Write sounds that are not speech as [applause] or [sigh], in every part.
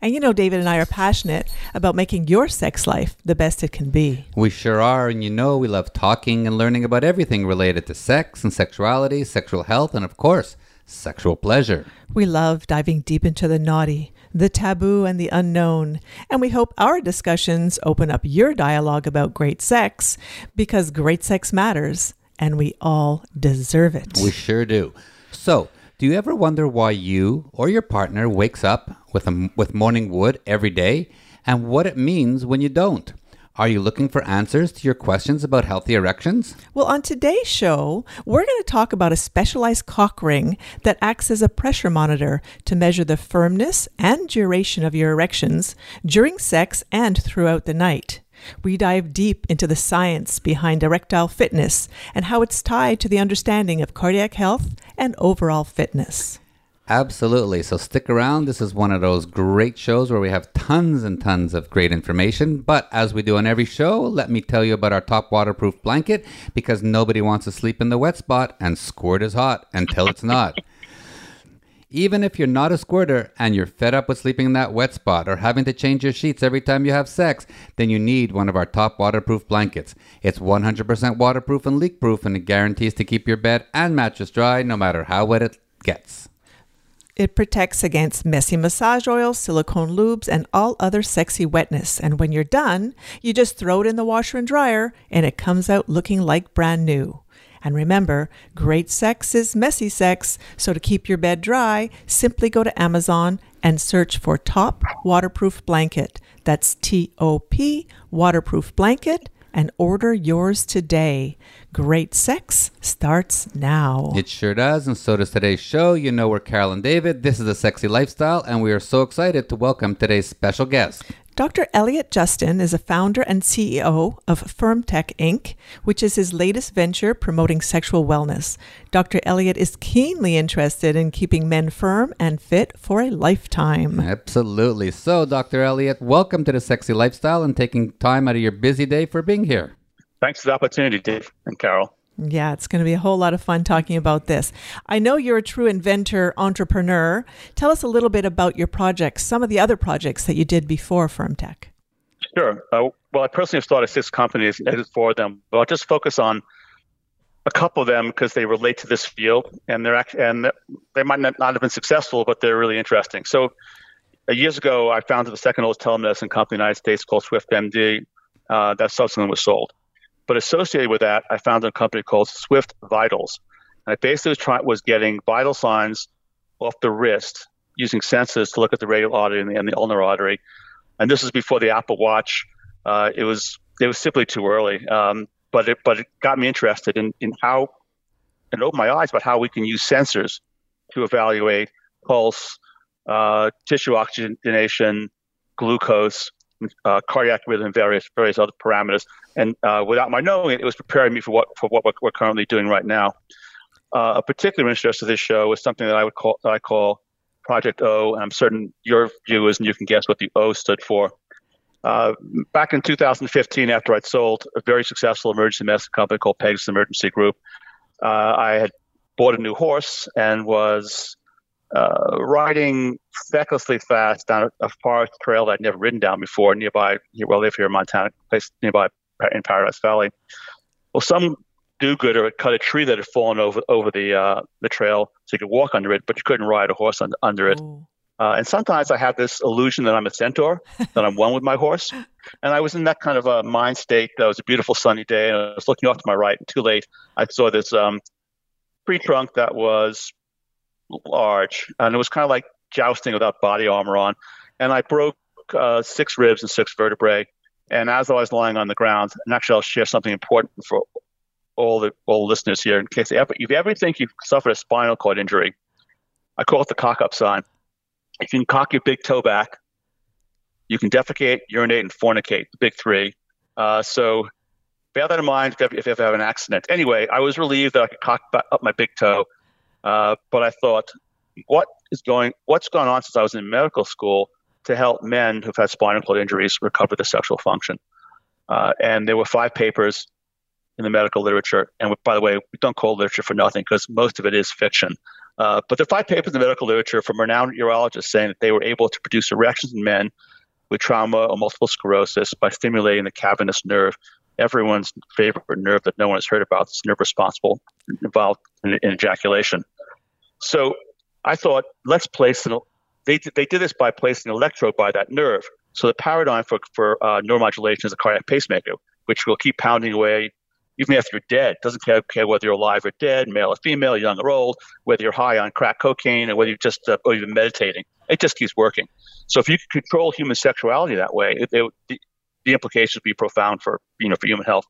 And you know, David and I are passionate about making your sex life the best it can be. We sure are, and you know, we love talking and learning about everything related to sex and sexuality, sexual health, and of course, sexual pleasure. We love diving deep into the naughty, the taboo, and the unknown. And we hope our discussions open up your dialogue about great sex because great sex matters and we all deserve it. We sure do. So, do you ever wonder why you or your partner wakes up with a, with morning wood every day and what it means when you don't? Are you looking for answers to your questions about healthy erections? Well, on today's show, we're going to talk about a specialized cock ring that acts as a pressure monitor to measure the firmness and duration of your erections during sex and throughout the night. We dive deep into the science behind erectile fitness and how it's tied to the understanding of cardiac health and overall fitness. Absolutely. So stick around. This is one of those great shows where we have tons and tons of great information. But as we do on every show, let me tell you about our top waterproof blanket because nobody wants to sleep in the wet spot and squirt is hot until it's not. Even if you're not a squirter and you're fed up with sleeping in that wet spot or having to change your sheets every time you have sex, then you need one of our top waterproof blankets. It's 100% waterproof and leak proof and it guarantees to keep your bed and mattress dry no matter how wet it gets. It protects against messy massage oils, silicone lubes, and all other sexy wetness. And when you're done, you just throw it in the washer and dryer and it comes out looking like brand new. And remember, great sex is messy sex. So to keep your bed dry, simply go to Amazon and search for Top Waterproof Blanket. That's T O P Waterproof Blanket and order yours today. Great sex starts now. It sure does, and so does today's show. You know, we're Carol and David. This is a sexy lifestyle, and we are so excited to welcome today's special guest. Dr. Elliot Justin is a founder and CEO of FirmTech Inc., which is his latest venture promoting sexual wellness. Dr. Elliot is keenly interested in keeping men firm and fit for a lifetime. Absolutely. So, Dr. Elliot, welcome to the sexy lifestyle and taking time out of your busy day for being here. Thanks for the opportunity, Dave and Carol. Yeah, it's going to be a whole lot of fun talking about this. I know you're a true inventor entrepreneur. Tell us a little bit about your projects, some of the other projects that you did before FirmTech. Sure. Uh, well, I personally have started six companies, edited four of them, but I'll just focus on a couple of them because they relate to this field, and they're act- and they might not, have been successful, but they're really interesting. So, uh, years ago, I founded the second oldest telemedicine company in the United States called SwiftMD. Uh, that subsequently was sold. But associated with that, I founded a company called Swift Vitals. And I basically was, trying, was getting vital signs off the wrist using sensors to look at the radial artery and the, and the ulnar artery. And this was before the Apple Watch. Uh, it was it was simply too early. Um, but it but it got me interested in, in how and opened my eyes about how we can use sensors to evaluate pulse, uh, tissue oxygenation, glucose, uh, cardiac rhythm, various various other parameters. And uh, without my knowing it, it was preparing me for what for what we're, currently doing right now. Uh, a particular interest of this show is something that I would call that I call Project O, and I'm certain your viewers and you can guess what the O stood for. Uh, back in 2015, after I'd sold a very successful emergency medicine company called Pegasus Emergency Group, uh, I had bought a new horse and was uh, riding fecklessly fast down a, a forest trail that I'd never ridden down before nearby, where I live here in Montana, place nearby in Paradise Valley. Well, some do-gooder had cut a tree that had fallen over over the uh, the trail so you could walk under it, but you couldn't ride a horse under, under it. Uh, and sometimes I have this illusion that I'm a centaur, [laughs] that I'm one with my horse. And I was in that kind of a mind state. That was a beautiful sunny day, and I was looking off to my right. And too late, I saw this um, tree trunk that was large, and it was kind of like jousting without body armor on. And I broke uh, six ribs and six vertebrae. And as I was lying on the ground, and actually I'll share something important for all the all the listeners here, in case ever, if you ever think you've suffered a spinal cord injury, I call it the cock up sign. If you can cock your big toe back You can defecate, urinate, and fornicate, the big three. Uh, so bear that in mind if you, if you ever have an accident. Anyway, I was relieved that I could cock up my big toe, uh, but I thought, what is going? What's gone on since I was in medical school to help men who've had spinal cord injuries recover their sexual function? Uh, and there were five papers in the medical literature. And by the way, we don't call literature for nothing because most of it is fiction. Uh, but there are five papers in the medical literature from renowned urologists saying that they were able to produce erections in men with trauma or multiple sclerosis by stimulating the cavernous nerve, everyone's favorite nerve that no one has heard about. This nerve responsible involved in, in ejaculation. So I thought, let's place an. They, they did this by placing an electrode by that nerve. So the paradigm for, for uh, neuromodulation is a cardiac pacemaker, which will keep pounding away even after you're dead. Doesn't care, care, whether you're alive or dead, male or female, young or old, whether you're high on crack cocaine or whether you're just uh, or even meditating. It just keeps working. So if you could control human sexuality that way, it, it, the, the, implications would be profound for you know for human health.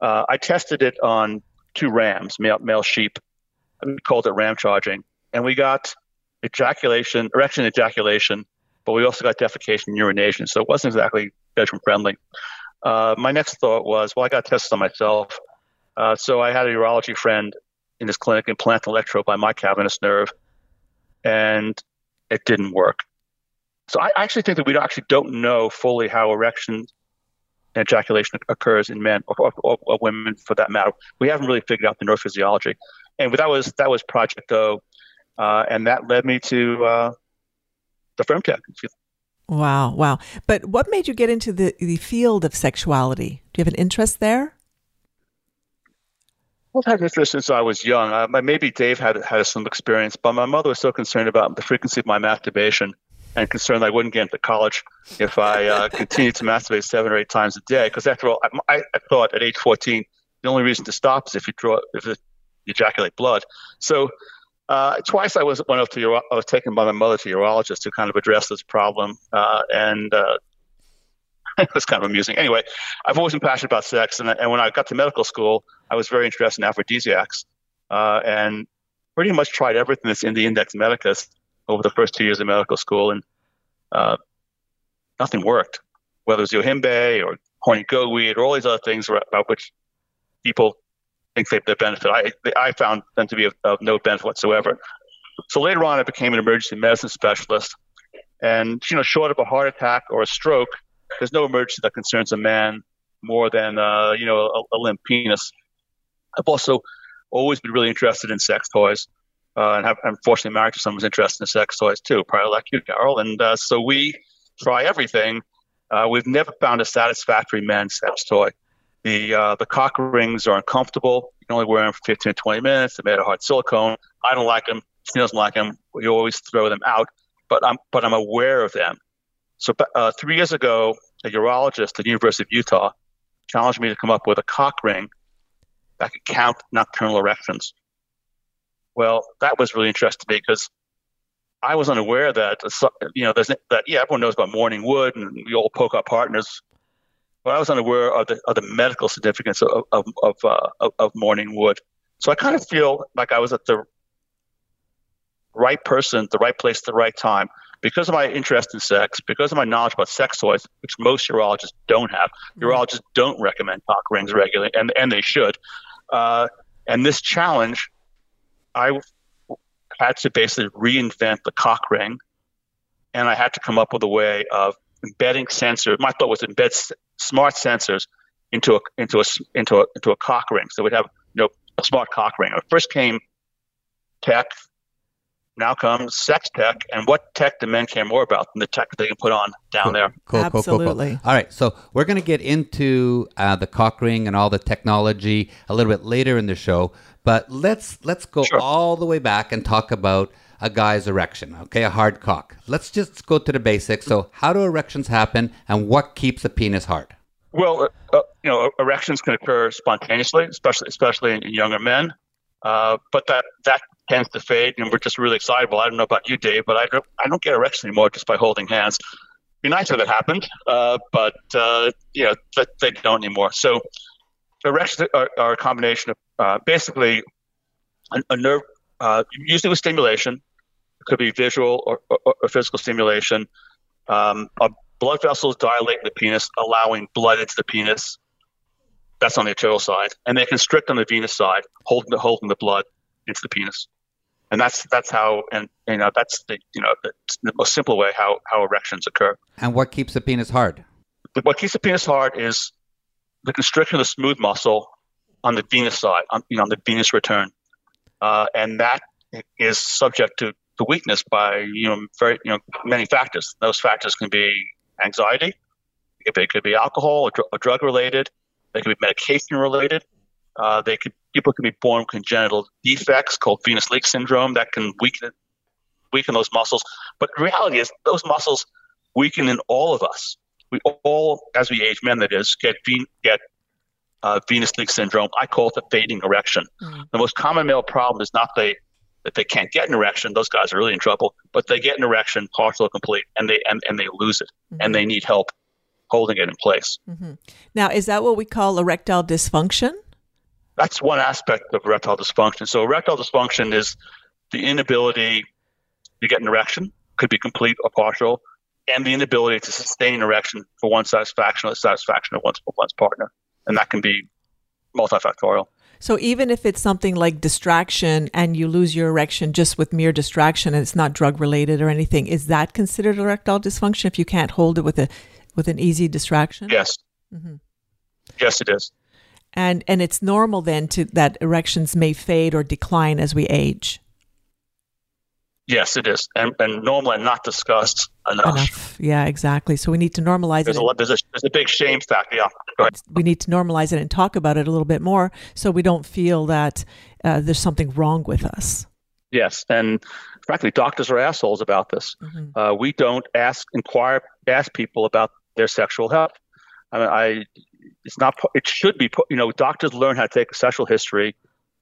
Uh, I tested it on two rams, male, male sheep. We called it ram charging, and we got ejaculation, erection ejaculation, but we also got defecation and urination. So it wasn't exactly bedroom friendly. Uh, my next thought was, well, I got tested on myself. Uh, so I had a urology friend in this clinic implant an electrode by my cavernous nerve, and it didn't work. So I actually think that we actually don't know fully how erection and ejaculation occurs in men or, or, or, women for that matter. We haven't really figured out the neurophysiology, and that was that was Project O, uh, and that led me to uh, the FirmTech. Wow, wow! But what made you get into the the field of sexuality? Do you have an interest there? I've had interest since I was young. Uh, maybe Dave had had some experience, but my mother was so concerned about the frequency of my masturbation and concerned I wouldn't get into college if I uh, [laughs] continued to masturbate seven or eight times a day. Because after all, I, I, thought at age 14, the only reason to stop is if you draw if you ejaculate blood. So uh, twice I was went up to I was taken by my mother to urologist to kind of address this problem, uh, and uh, [laughs] it was kind of amusing. Anyway, I've always been passionate about sex, and, and when I got to medical school, I was very interested in aphrodisiacs, uh, and pretty much tried everything that's in the Index Medicus over the first two years of medical school, and uh, nothing worked. Whether it was yohimbe or horny goatweed or all these other things about which people think they, they benefit, I, I found them to be of, of no benefit whatsoever. So later on, I became an emergency medicine specialist, and you know, short of a heart attack or a stroke, there's no emergency that concerns a man more than uh, you know a, a, limp penis. I've also always been really interested in sex toys, uh, and have, unfortunately married to someone who's interested in sex toys too, probably like you, Carol. And uh, so we try everything. Uh, we've never found a satisfactory men's sex toy. The uh, the cock rings are uncomfortable. You can only wear them for 15 to 20 minutes. They're made of hard silicone. I don't like them. She doesn't like them. We always throw them out. But I'm but I'm aware of them. So uh, three years ago, a urologist at the University of Utah challenged me to come up with a cock ring that could count nocturnal erections. Well, that was really interesting to me because I was unaware that you know that yeah everyone knows about morning wood and we all poke our partners, but I was unaware of the of the medical significance of of of, uh, of, of morning wood. So I kind of feel like I was at the right person, the right place, at the right time because of my interest in sex, because of my knowledge about sex toys, which most urologists don't have. Mm-hmm. Urologists don't recommend cock rings regularly, and, and they should. Uh, and this challenge, I had to basically reinvent the cock ring, and I had to come up with a way of embedding sensors. My thought was to embed smart sensors into a into a into a into a cock ring, so we'd have you know a smart cock ring. First came tech now comes sex tech, and what tech do men care more about than the tech that they can put on down cool. there? Cool, Absolutely. Cool, cool, All right, so we're going to get into uh, the cock ring and all the technology a little bit later in the show, but let's let's go sure. all the way back and talk about a guy's erection. Okay, a hard cock. Let's just go to the basics. So, how do erections happen, and what keeps a penis hard? Well, uh, you know, erections can occur spontaneously, especially especially in younger men. Uh, but that that tends to fade, and we're just really excitable. I don't know about you, Dave, but I don't I don't get erections anymore just by holding hands. It'd be nice if it happened, uh, but uh, you know they, they, don't anymore. So erections are, are a combination of uh, basically a, a nerve, uh, usually with stimulation. Could be visual or, or, or physical stimulation. Um, a blood vessels dilate in the penis, allowing blood into the penis. That's on the arterial side, and they constrict on the venous side, holding the holding the blood into the penis. And that's that's how, and you know, that's the you know the, the most simple way how how erections occur. And what keeps the penis hard? What keeps the penis hard is the constriction of the smooth muscle on the venous side, on, you know, on the venous return, uh, and that is subject to, to weakness by you know very you know many factors. Those factors can be anxiety, If it could be alcohol or, dr- or drug related, they could be medication related. Uh, they could people can be born with congenital defects called venous leak syndrome that can weaken weaken those muscles. But the reality is those muscles weaken in all of us. We all, as we age, men that is, get get uh, venous leak syndrome. I call it the fading erection. Mm. The most common male problem is not they that they can't get an erection. Those guys are really in trouble. But they get an erection, partial or complete, and they and, and they lose it, mm-hmm. and they need help holding it in place. Mm-hmm. Now, is that what we call erectile dysfunction? That's one aspect of erectile dysfunction. So erectile dysfunction is the inability to get an erection, could be complete or partial, and the inability to sustain an erection for one satisfaction or the satisfaction of one's, one's partner. And that can be multifactorial. So even if it's something like distraction and you lose your erection just with mere distraction and it's not drug related or anything, is that considered erectile dysfunction if you can't hold it with a with an easy distraction? Yes. Mm-hmm. Yes, it is and and it's normal then to that erections may fade or decline as we age. Yes, it is, and, and normal and not discussed enough. enough. Yeah, exactly. So we need to normalize there's it. A there's, a, there's a big shame factor. Yeah, we need to normalize it and talk about it a little bit more, so we don't feel that uh, there's something wrong with us. Yes, and frankly, doctors are assholes about this. Mm-hmm. Uh, we don't ask, inquire, ask people about their sexual health. I mean, I it's not. It should be. You know, doctors learn how to take a sexual history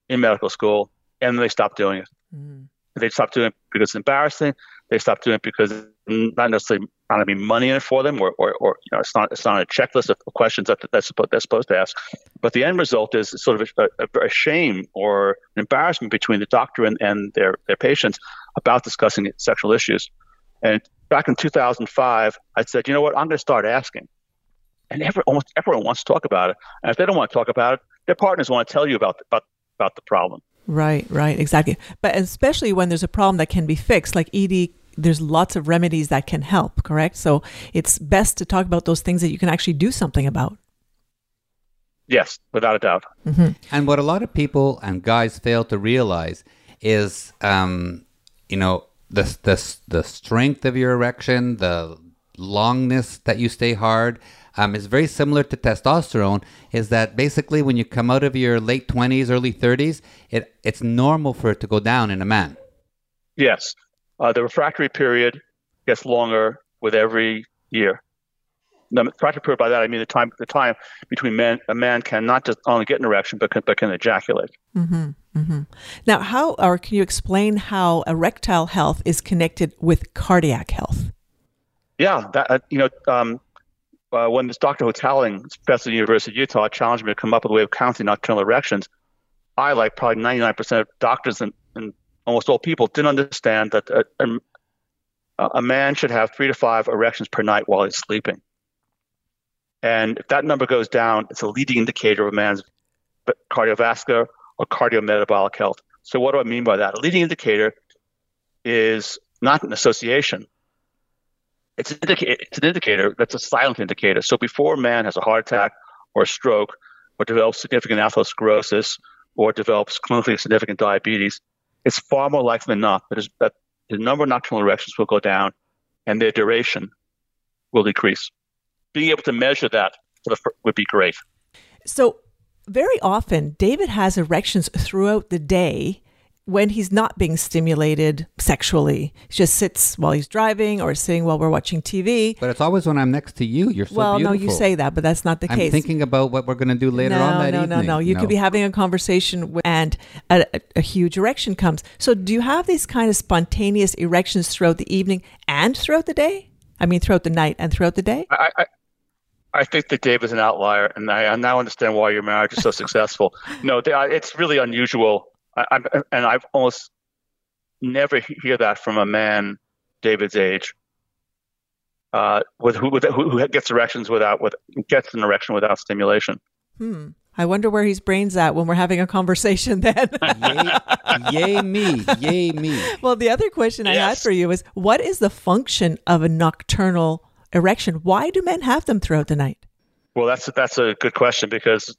in medical school, and then they stop doing it. Mm. They stop doing it because it's embarrassing. They stop doing it because not necessarily not to be money in it for them, or, or, or, you know, it's not it's not a checklist of questions that that's supposed they're supposed to ask. But the end result is sort of a, a, a shame or an embarrassment between the doctor and, and their their patients about discussing sexual issues. And back in 2005, I said, you know what, I'm going to start asking and every, almost everyone wants to talk about it. And if they don't want to talk about it, their partners want to tell you about about about the problem. Right, right, exactly. But especially when there's a problem that can be fixed, like ED, there's lots of remedies that can help. Correct. So it's best to talk about those things that you can actually do something about. Yes, without a doubt. Mm-hmm. And what a lot of people and guys fail to realize is, um, you know, the the the strength of your erection, the longness that you stay hard um, is very similar to testosterone. Is that basically when you come out of your late twenties, early thirties, it it's normal for it to go down in a man. Yes, uh, the refractory period gets longer with every year. The refractory period by that I mean the time the time between men a man can not just only get an erection but can, but can ejaculate. Mm-hmm, mm-hmm. Now, how or can you explain how erectile health is connected with cardiac health? Yeah, that uh, you know, um, uh, when this Dr. Hotaling, professor at the University of Utah, challenged me to come up with a way of counting nocturnal erections, I, like probably 99% of doctors and, and almost all people, didn't understand that a, a, a, man should have three to five erections per night while he's sleeping. And if that number goes down, it's a leading indicator of a man's cardiovascular or cardiometabolic health. So, what do I mean by that? A leading indicator is not an association, it's an, indicator, it's an indicator that's a silent indicator. So before a man has a heart attack or a stroke or develops significant atherosclerosis or develops clinically significant diabetes, it's far more likely than not that, that the number of nocturnal erections will go down and their duration will decrease. Being able to measure that would be great. So, very often, David has erections throughout the day when he's not being stimulated sexually. He just sits while he's driving or sitting while we're watching TV. But it's always when I'm next to you. You're so well, beautiful. no, you say that, but that's not the I'm case. I'm thinking about what we're going to do later no, on that no, evening. No, no, no. You could be having a conversation with, and a, a, a, huge erection comes. So do you have these kind of spontaneous erections throughout the evening and throughout the day? I mean, throughout the night and throughout the day? I, I, I think that Dave is an outlier, and I, I now understand why your marriage is so [laughs] successful. No, they, it's really unusual. I, and I've almost never hear that from a man David's age. uh, with who, with, who who gets erections without with gets an erection without stimulation. Hmm. I wonder where his brain's at when we're having a conversation then. [laughs] yay, yay me, yay me. well, the other question I had for you is what is the function of a nocturnal erection? Why do men have them throughout the night? Well, that's that's a good question because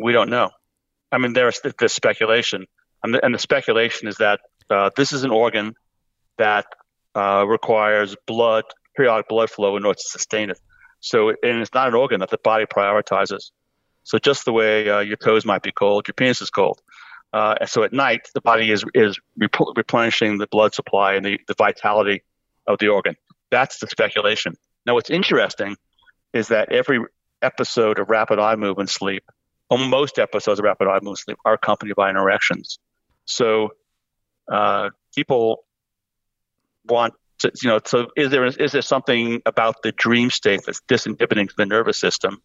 we don't know. I mean, there's there's speculation, and the, and the speculation is that uh, this is an organ that uh, requires blood, periodic blood flow in order to sustain it. So, and it's not an organ that the body prioritizes. So, just the way uh, your toes might be cold, your penis is cold. Uh, and so, at night, the body is is rep- replenishing the blood supply and the, the vitality of the organ. That's the speculation. Now, what's interesting is that every episode of rapid eye movement sleep, or most episodes of rapid eye movement sleep, are accompanied by erections. So uh, people want to, you know, so is there is there something about the dream state that's disinhibiting the nervous system,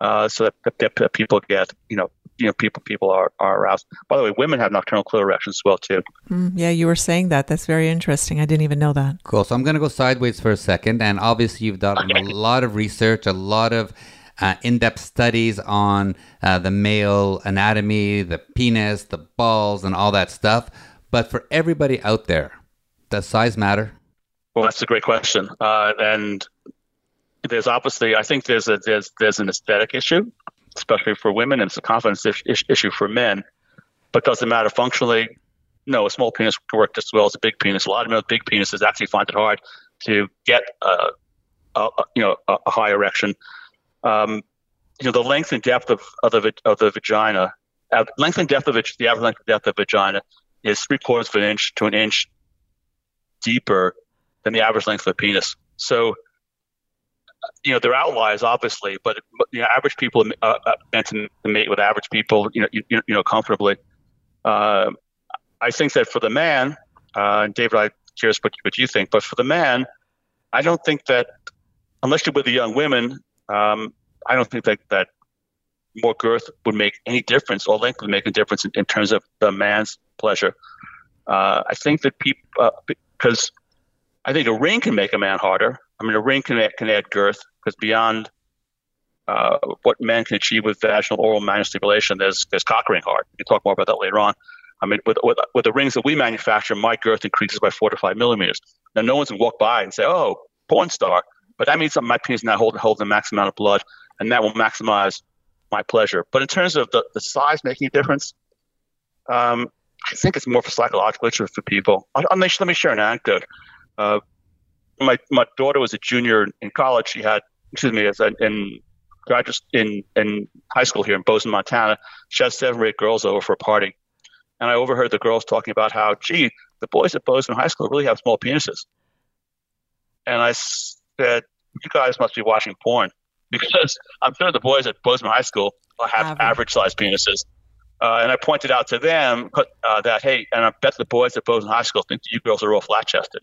uh, so that, that, that people get, you know, you know, people people are, are aroused. By the way, women have nocturnal clear erections as well too. Hmm, yeah, you were saying that. That's very interesting. I didn't even know that. Cool. So I'm going to go sideways for a second. And obviously, you've done a lot of research, a lot of uh, in depth studies on uh, the male anatomy, the penis, the balls, and all that stuff. But for everybody out there, does size matter? Well, that's a great question, uh, and there's obviously I think there's a there's there's an aesthetic issue, especially for women, and it's a confidence is- is- issue for men. But does it matter functionally? No, a small penis can work just as well as a big penis. A lot of men with big penises actually find it hard to get a, a, a you know a, a high erection. Um, you know the length and depth of, of the of the vagina, uh, length and depth of it, the average length and depth of vagina is three quarters of an inch to an inch deeper than the average length of a penis. So, you know, there are outliers, obviously, but, you know, average people uh, uh, meant to, mate with average people, you know, you, you know, comfortably. Uh, I think that for the man, uh, David, I'm curious what, what you think, but for the man, I don't think that unless you're with the young women, um, I don't think that that more girth would make any difference or length would make a difference in, in terms of the man's pleasure. Uh, I think that people, uh, because I think a ring can make a man harder. I mean, a ring can add, can add girth because beyond uh, what men can achieve with vaginal oral manual stimulation, there's there's cock ring hard. We can talk more about that later on. I mean, with, with with the rings that we manufacture, my girth increases by four to five millimeters. Now, no one's gonna walk by and say, "Oh, porn star," but that means that my penis now holding holding the max amount of blood, and that will maximize my pleasure. But in terms of the, the size making a difference, um, I think it's more for psychological issue for people. I, I, let me share an anecdote. Uh, my my daughter was a junior in college. She had, excuse me, in graduate in in high school here in Bozeman, Montana. She had seven or eight girls over for a party, and I overheard the girls talking about how, gee, the boys at Bozeman High School really have small penises. And I said, you guys must be watching porn because [laughs] I'm sure the boys at Bozeman High School have Average. sized penises. Uh, and I pointed out to them uh, that hey, and I bet the boys at Bozeman High School think that you girls are all flat chested.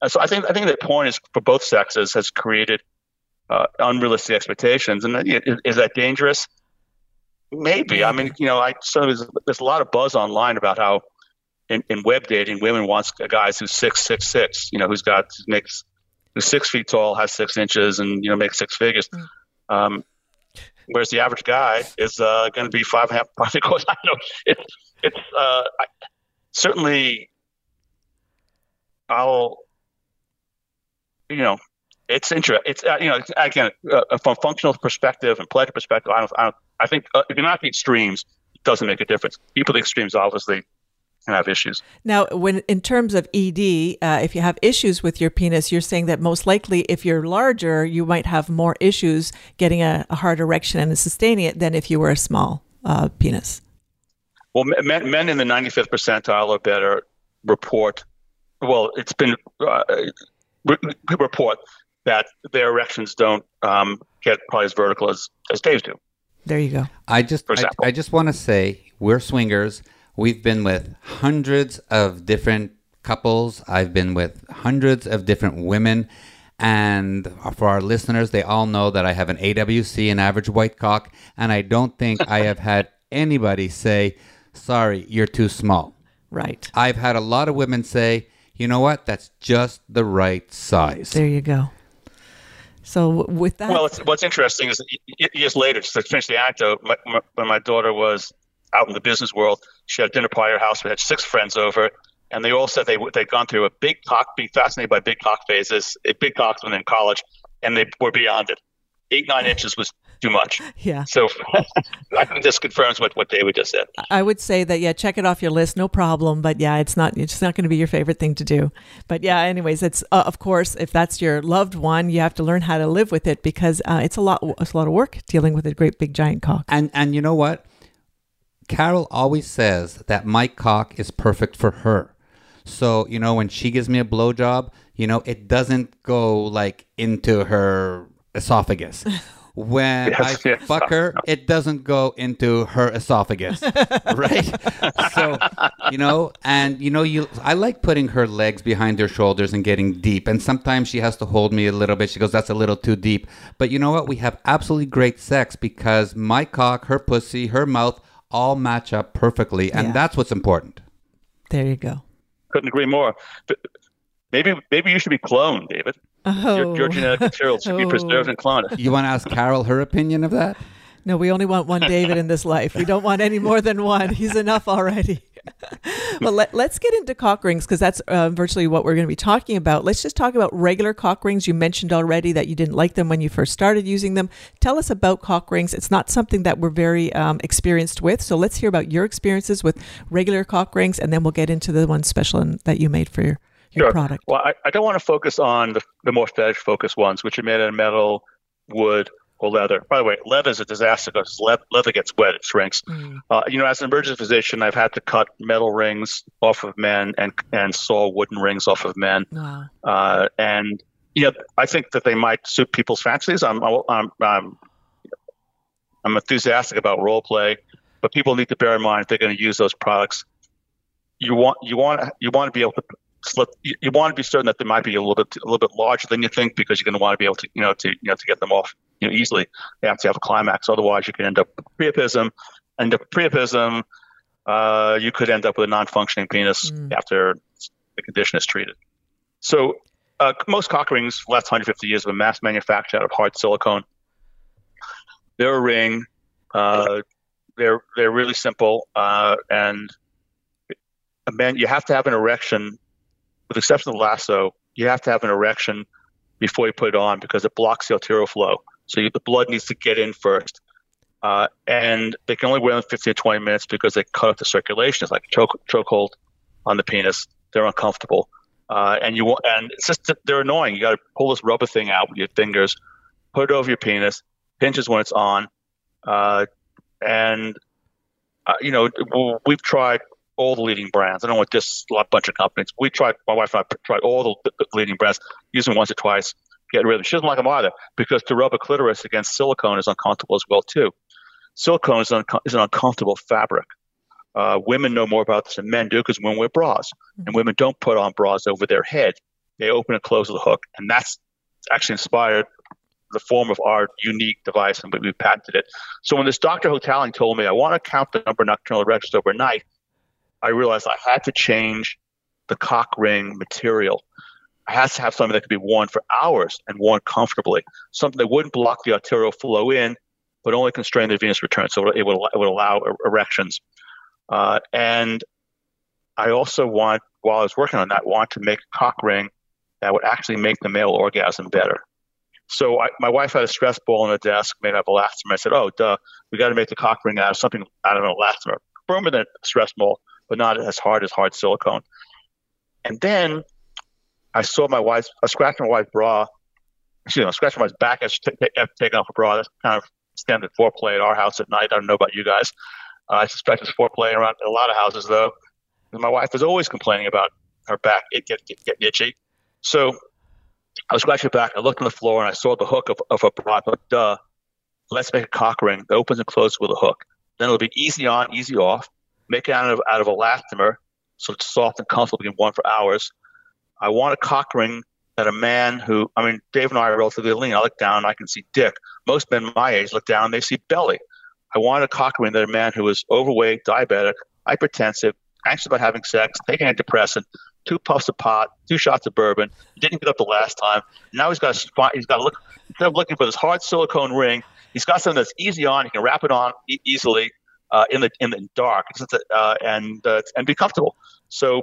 And so I think I think that porn is for both sexes has created uh, unrealistic expectations, and is, is that dangerous? Maybe. I mean, you know, I so there's, there's a lot of buzz online about how in, in web dating, women wants guys who's six six six, you know, who's got makes who's six feet tall, has six inches, and you know makes six figures. Um, whereas the average guy is uh, going to be five and a half. [laughs] Probably goes. I know it's it's uh, I, certainly. I'll, you know, it's interesting. It's uh, you know, it's, again, uh, from functional perspective and pleasure perspective, I don't, I don't, I think uh, if you're not the extremes, it doesn't make a difference. People at the extremes obviously have issues. Now, when in terms of ED, uh, if you have issues with your penis, you're saying that most likely, if you're larger, you might have more issues getting a, a hard erection and sustaining it than if you were a small uh, penis. Well, men, men in the 95th percentile or better report. Well, it's been uh, re- report that their erections don't um, get probably as vertical as, as Dave's do. There you go. I just For I, example. I just want to say we're swingers. We've been with hundreds of different couples. I've been with hundreds of different women. And for our listeners, they all know that I have an AWC, an average white cock, and I don't think I have [laughs] had anybody say, "Sorry, you're too small." Right. I've had a lot of women say, "You know what? That's just the right size." There you go. So with that, well, what's interesting is years later, just to finish the anecdote, my, my, when my daughter was out in the business world, she had a dinner party at her house. We had six friends over, and they all said they they'd gone through a big cock, being fascinated by big cock phases, a big cocks when in college, and they were beyond it. Eight nine inches was too much. [laughs] Yeah. So [laughs] I think this confirms what, what David just said. I would say that yeah, check it off your list, no problem. But yeah, it's not it's not going to be your favorite thing to do. But yeah, anyways, it's uh, of course if that's your loved one, you have to learn how to live with it because uh, it's a lot it's a lot of work dealing with a great big giant cock. And and you know what? Carol always says that my cock is perfect for her. So, you know, when she gives me a blowjob, you know, it doesn't go like into her esophagus. [laughs] When Yes, I yes. fuck her, it doesn't go into her esophagus, [laughs] right? so, you know, and you know, you I like putting her legs behind her shoulders and getting deep. And sometimes she has to hold me a little bit. She goes, "That's a little too deep." But you know what? We have absolutely great sex because my cock, her pussy, her mouth all match up perfectly, and Yeah. that's what's important. There you go. Couldn't agree more. But maybe maybe you should be cloned, David. Oh. Your, your genetic material should be Oh. preserved and cloned. You want to ask Carol her opinion of that? No, we only want one David in this life. We don't want any more than one. He's enough already. Well, let, us get into cock rings because that's uh, virtually what we're going to be talking about. Let's just talk about regular cock rings. You mentioned already that you didn't like them when you first started using them. Tell us about cock rings. It's not something that we're very um, experienced with. So let's hear about your experiences with regular cock rings, and then we'll get into the one special in- that you made for your, your Sure. product. Well, I, I don't want to focus on the, the more fetish focused ones, which are made out of metal, wood, or leather. By the way, leather is a disaster because le- leather gets wet, it shrinks. Mm. Uh, you know, as an emergency physician, I've had to cut metal rings off of men and and saw wooden rings off of men. Wow. Uh, and you know, I think that they might suit people's fantasies. I'm I'm I'm, I'm enthusiastic about role play, but people need to bear in mind if they're going to use those products. You want you want you want to be able to slip. You, you want to be certain that they might be a little bit a little bit larger than you think because you're going to want to be able to you know to you know to get them off you know easily. You have to have a climax, otherwise you can end up with priapism. End up with priapism. Uh, you could end up with a non-functioning penis Mm. after the condition is treated. So uh, most cock rings, last 150 years, have been mass manufactured out of hard silicone. They're a ring. Uh, they're they're really simple, uh, and a man you have to have an erection, with the exception of the lasso. You have to have an erection before you put it on because it blocks the arterial flow. So you, the blood needs to get in first. Uh, and they can only wear them 15 to 20 minutes because they cut off the circulation. It's like a choke chokehold on the penis. They're uncomfortable, uh, and you want, and it's just they're annoying. You got to pull this rubber thing out with your fingers, put it over your penis, pinches when it's on, uh, and uh, you know we've tried all the leading brands. I don't want this bunch of companies. We tried. My wife and I tried all the, the leading brands, used them once or twice, getting rid of them. She doesn't like them either because to rub a clitoris against silicone is uncomfortable as well too. Silicone is, un- is an uncomfortable fabric. Uh, women know more about this than men do because women wear bras, and women don't put on bras over their head. They open and close with a hook, and that's actually inspired the form of our unique device, and we, we patented it. So when this Dr. Hotaling told me I want to count the number of nocturnal erections overnight, I realized I had to change the cock ring material. I had to have something that could be worn for hours and worn comfortably, something that wouldn't block the arterial flow in, but only constrain the venous return. So it would, it would allow er- erections. Uh, and I also want, while I was working on that, want to make a cock ring that would actually make the male orgasm better. So I, my wife had a stress ball on her desk made out of elastomer. I said, "Oh, duh, we got to make the cock ring out of something out of an elastomer, firmer than stress ball, but not as hard as hard silicone." And then I saw my wife, I scratched my wife's bra, me, I scratched my wife's back as she t- t- taking off a bra. That's kind of standard foreplay at our house at night. I don't know about you guys. Uh, I suspect it's foreplay around a lot of houses, though. My wife is always complaining about her back it get, get, getting itchy. So I was scratching her back. I looked on the floor and I saw the hook of, of a bra. Thought, duh, let's make a cock ring that opens and closes with a hook. Then it'll be easy on, easy off. Make it out of, out of elastomer so it's soft and comfortable. You can worn for hours. I want a cock ring that a man who, I mean, Dave and I are relatively lean. I look down, I can see dick. Most men my age look down, they see belly. I want a cock ring that a man who is overweight, diabetic, hypertensive, anxious about having sex, taking antidepressant, two puffs of pot, two shots of bourbon. Didn't get up the last time. Now he's got to he's got to look instead of looking for this hard silicone ring. He's got something that's easy on. He can wrap it on e- easily uh, in the in the dark uh, and uh, and be comfortable. So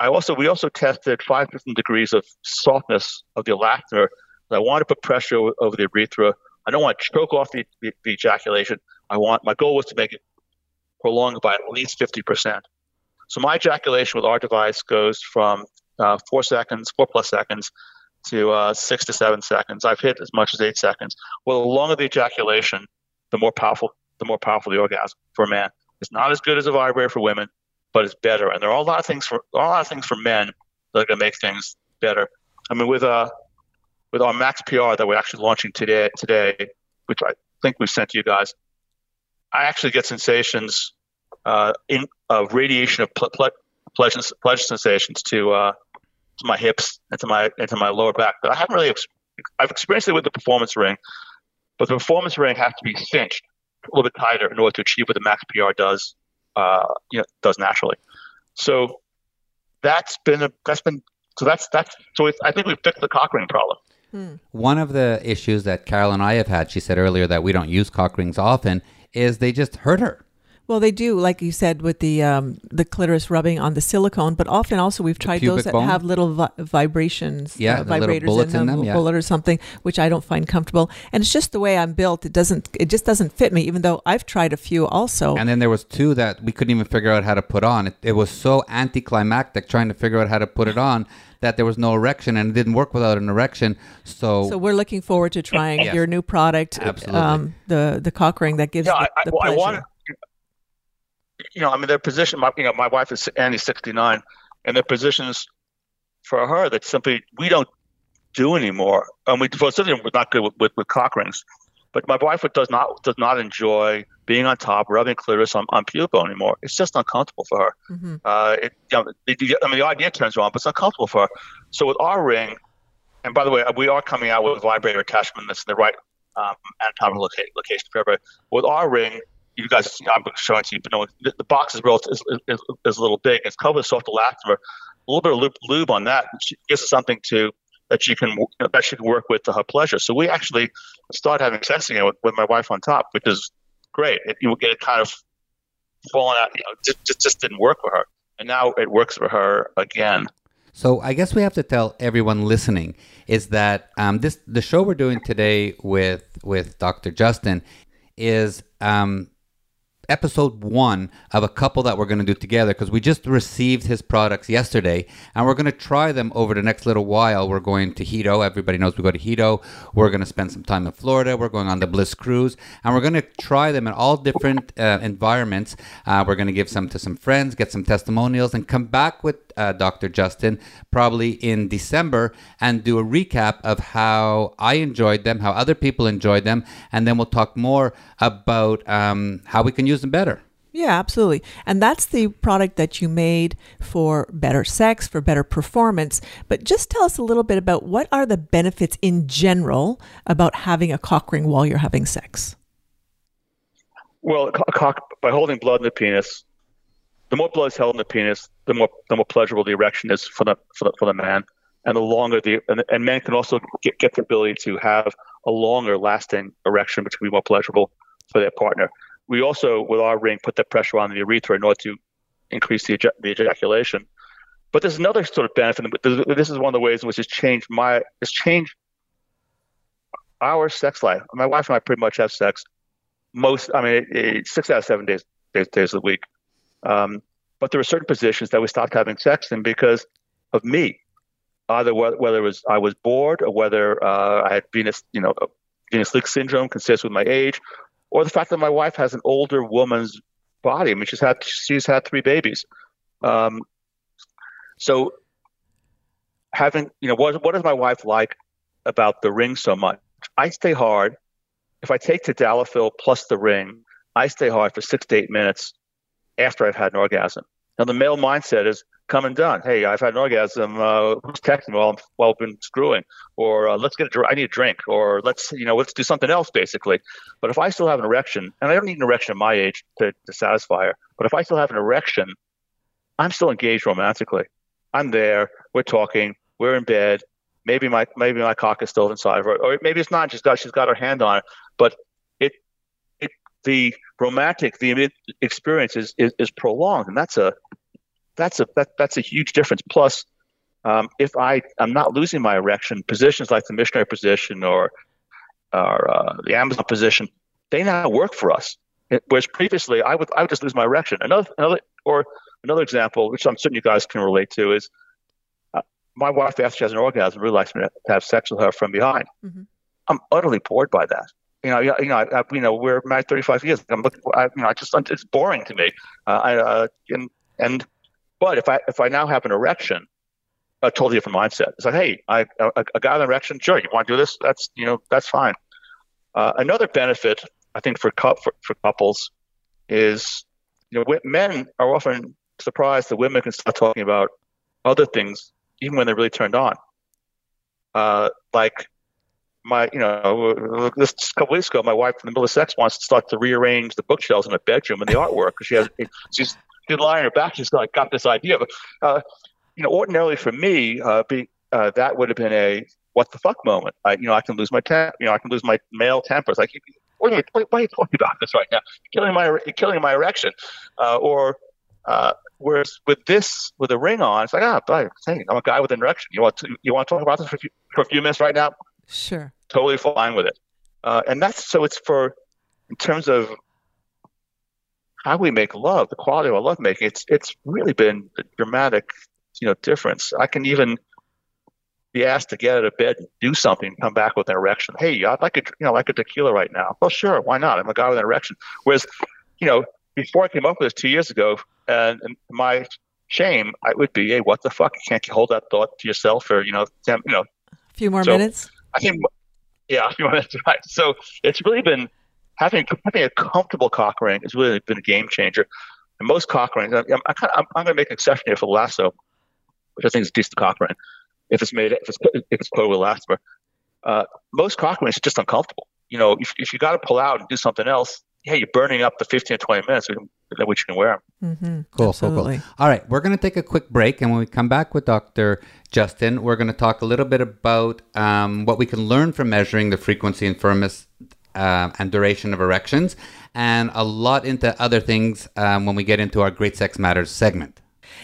I also we also tested five different degrees of softness of the elastomer. I want to put pressure over the urethra. I don't want to choke off the, the, the ejaculation. I want my goal was to make it prolonged by at least fifty percent. So my ejaculation with our device goes from uh, four seconds, four plus seconds, to uh, six to seven seconds. I've hit as much as eight seconds. Well, the longer the ejaculation, the more powerful the more powerful the orgasm for a man. It's not as good as a vibrator for women, but it's better. And there are a lot of things for a lot of things for men that are going to make things better. I mean, with uh, with our Max PR that we're actually launching today, today, which I think we sent to you guys, I actually get sensations uh, in of radiation of ple- ple- pleasure, pleasure sensations to uh, to my hips and to my and to my lower back. But I haven't really. Ex- I've experienced it with the performance ring, but the performance ring has to be cinched a little bit tighter in order to achieve what the max PR does, uh, you know, does naturally. So that's been a that's been so that's that's so I think we've fixed the cock ring problem. Hmm. One of the issues that Carol and I have had, she said earlier that we don't use cock rings often, is they just hurt her. Well, they do, like you said, with the um, the clitoris rubbing on the silicone, but often also we've tried those that bone. have little vi- vibrations, yeah, uh, vibrators in them, in them yeah. bullet or something, which I don't find comfortable. And it's just the way I'm built; it doesn't, it just doesn't fit me. Even though I've tried a few also. And then there was two that we couldn't even figure out how to put on. It, it was so anticlimactic trying to figure out how to put it on that there was no erection and it didn't work without an erection. So, so we're looking forward to trying yes. your new product, Absolutely. Um, the the cock ring that gives yeah, the, the I, pleasure. I you know, I mean, their position. My, you know, my wife is Annie's 69, and their positions for her that simply we don't do anymore. And we, well, certainly we're not good with, with, with cock rings, but my wife does not does not enjoy being on top, rubbing clitoris on, on pubic anymore. It's just uncomfortable for her. Mm-hmm. Uh, it, you know, it, I mean, the idea turns her on, but it's uncomfortable for her. So with our ring, and by the way, we are coming out with vibrator attachment that's in the right um, anatomical location for everybody. With our ring, you guys, I'm showing to you, but no, the, the box is, real, is, is, is, a little big. It's covered with soft elastomer. A little bit of lube, lube on that gives something to that you can that she can work with to her pleasure. So we actually started having sex again with, with my wife on top, which is great. It, you get it kind of falling out. You know, just, just just didn't work for her, and now it works for her again. So I guess we have to tell everyone listening is that um, this the show we're doing today with with Dr. Justin is um, episode one of a couple that we're going to do together because we just received his products yesterday and we're going to try them over the next little while. We're going to Hedo. Everybody knows we go to Hedo. We're going to spend some time in Florida. We're going on the Bliss Cruise and we're going to try them in all different uh, environments. Uh, we're going to give some to some friends, get some testimonials, and come back with uh, Dr. Justin probably in December and do a recap of how I enjoyed them, how other people enjoyed them, and then we'll talk more about um, how we can use them better. Yeah, absolutely. And that's the product that you made for better sex, for better performance. But just tell us a little bit about what are the benefits in general about having a cock ring while you're having sex? Well, cock, by holding blood in the penis, the more blood is held in the penis, the more the more pleasurable the erection is for the for the, for the man, and the longer the and, and men can also get, get the ability to have a longer lasting erection, which can be more pleasurable for their partner. We also, with our ring, put the pressure on the urethra in order to increase the, the ejaculation. But there's another sort of benefit. This is one of the ways in which it's changed my it's changed our sex life. My wife and I pretty much have sex most. I mean, six out of seven days days, days of the week. Um, but there were certain positions that we stopped having sex in because of me, either whether it was I was bored or whether uh, I had venous, you know, venous leak syndrome, consistent with my age, or the fact that my wife has an older woman's body. I mean, she's had she's had three babies. Um, so having, you know, what what does my wife like about the ring so much? I stay hard. If I take to tadalafil plus the ring, I stay hard for six to eight minutes after I've had an orgasm. Now, the male mindset is come and done. Hey, I've had an orgasm. Uh, who's texting while, I'm, while I've been screwing? Or uh, let's get a, I need a drink. Or let's, you know, let's do something else, basically. But if I still have an erection, and I don't need an erection at my age to, to satisfy her, but if I still have an erection, I'm still engaged romantically. I'm there. We're talking. We're in bed. Maybe my maybe my cock is still inside of her, or maybe it's not. She's got she's got her hand on it. But the romantic the experience is, is, is prolonged, and that's a that's a that, that's a huge difference. Plus, um, if I I'm not losing my erection, positions like the missionary position or or uh, the Amazon position, they now work for us. Whereas previously, I would I would just lose my erection. Another another or another example, which I'm certain you guys can relate to, is uh, my wife after she has an orgasm really likes me to have sex with her from behind. Mm-hmm. I'm utterly bored by that. You know, you know, I, I, you know, we're married 35 years. I'm looking, I, you know, I just it's boring to me. Uh, I, uh, and and but if I if I now have an erection, a totally different mindset. It's like, hey, I a guy with an erection, sure, you want to do this? That's you know, that's fine. Uh, another benefit I think for, for, for couples is you know men are often surprised that women can start talking about other things even when they're really turned on. Uh, like my, you know, this couple weeks ago, my wife in the middle of sex wants to start to rearrange the bookshelves in the bedroom and the artwork because she has she's she's lying on her back. She's like got this idea, but uh, you know, ordinarily for me, uh, be, uh, that would have been a what the fuck moment. I, you know, I can lose my temp, you know, I can lose my male temper. It's like what are you, why are you talking about this right now? You're killing my, you're killing my erection. Uh, or, uh, whereas with this, with a ring on, it's like, ah, oh, I'm a guy with an erection. You want to, you want to talk about this for a few, for a few minutes right now? Sure. Totally fine with it. Uh, and that's, so it's for, in terms of how we make love, the quality of our love making, it's, it's really been a dramatic, you know, difference. I can even, be asked to get out of bed and do something, come back with an erection. Hey, I'd like a you know like a tequila right now. Well, sure, why not? I'm a guy with an erection. Whereas, you know, before I came up with this two years ago, and, and my shame, I would be, hey, what the fuck? You can't hold that thought to yourself, or you know, ten, you know, a few more so minutes. I think, yeah. [laughs] Right. So it's really been having having a comfortable cock ring has really been a game changer. And most cock rings, I'm, I'm, I'm, I'm going to make an exception here for the lasso, which I think is a decent cock ring if it's made if it's if it's coated with elastomer. Uh, most cock rings are just uncomfortable. You know, if, if you got to pull out and do something else, yeah, you're burning up the 15 or 20 minutes that which you can wear them. Mm-hmm. Cool, Absolutely. cool, cool. All right, we're going to take a quick break, and when we come back with Dr. Justin, we're going to talk a little bit about um, what we can learn from measuring the frequency and firmness uh, and duration of erections, and a lot into other things um, when we get into our Great Sex Matters segment.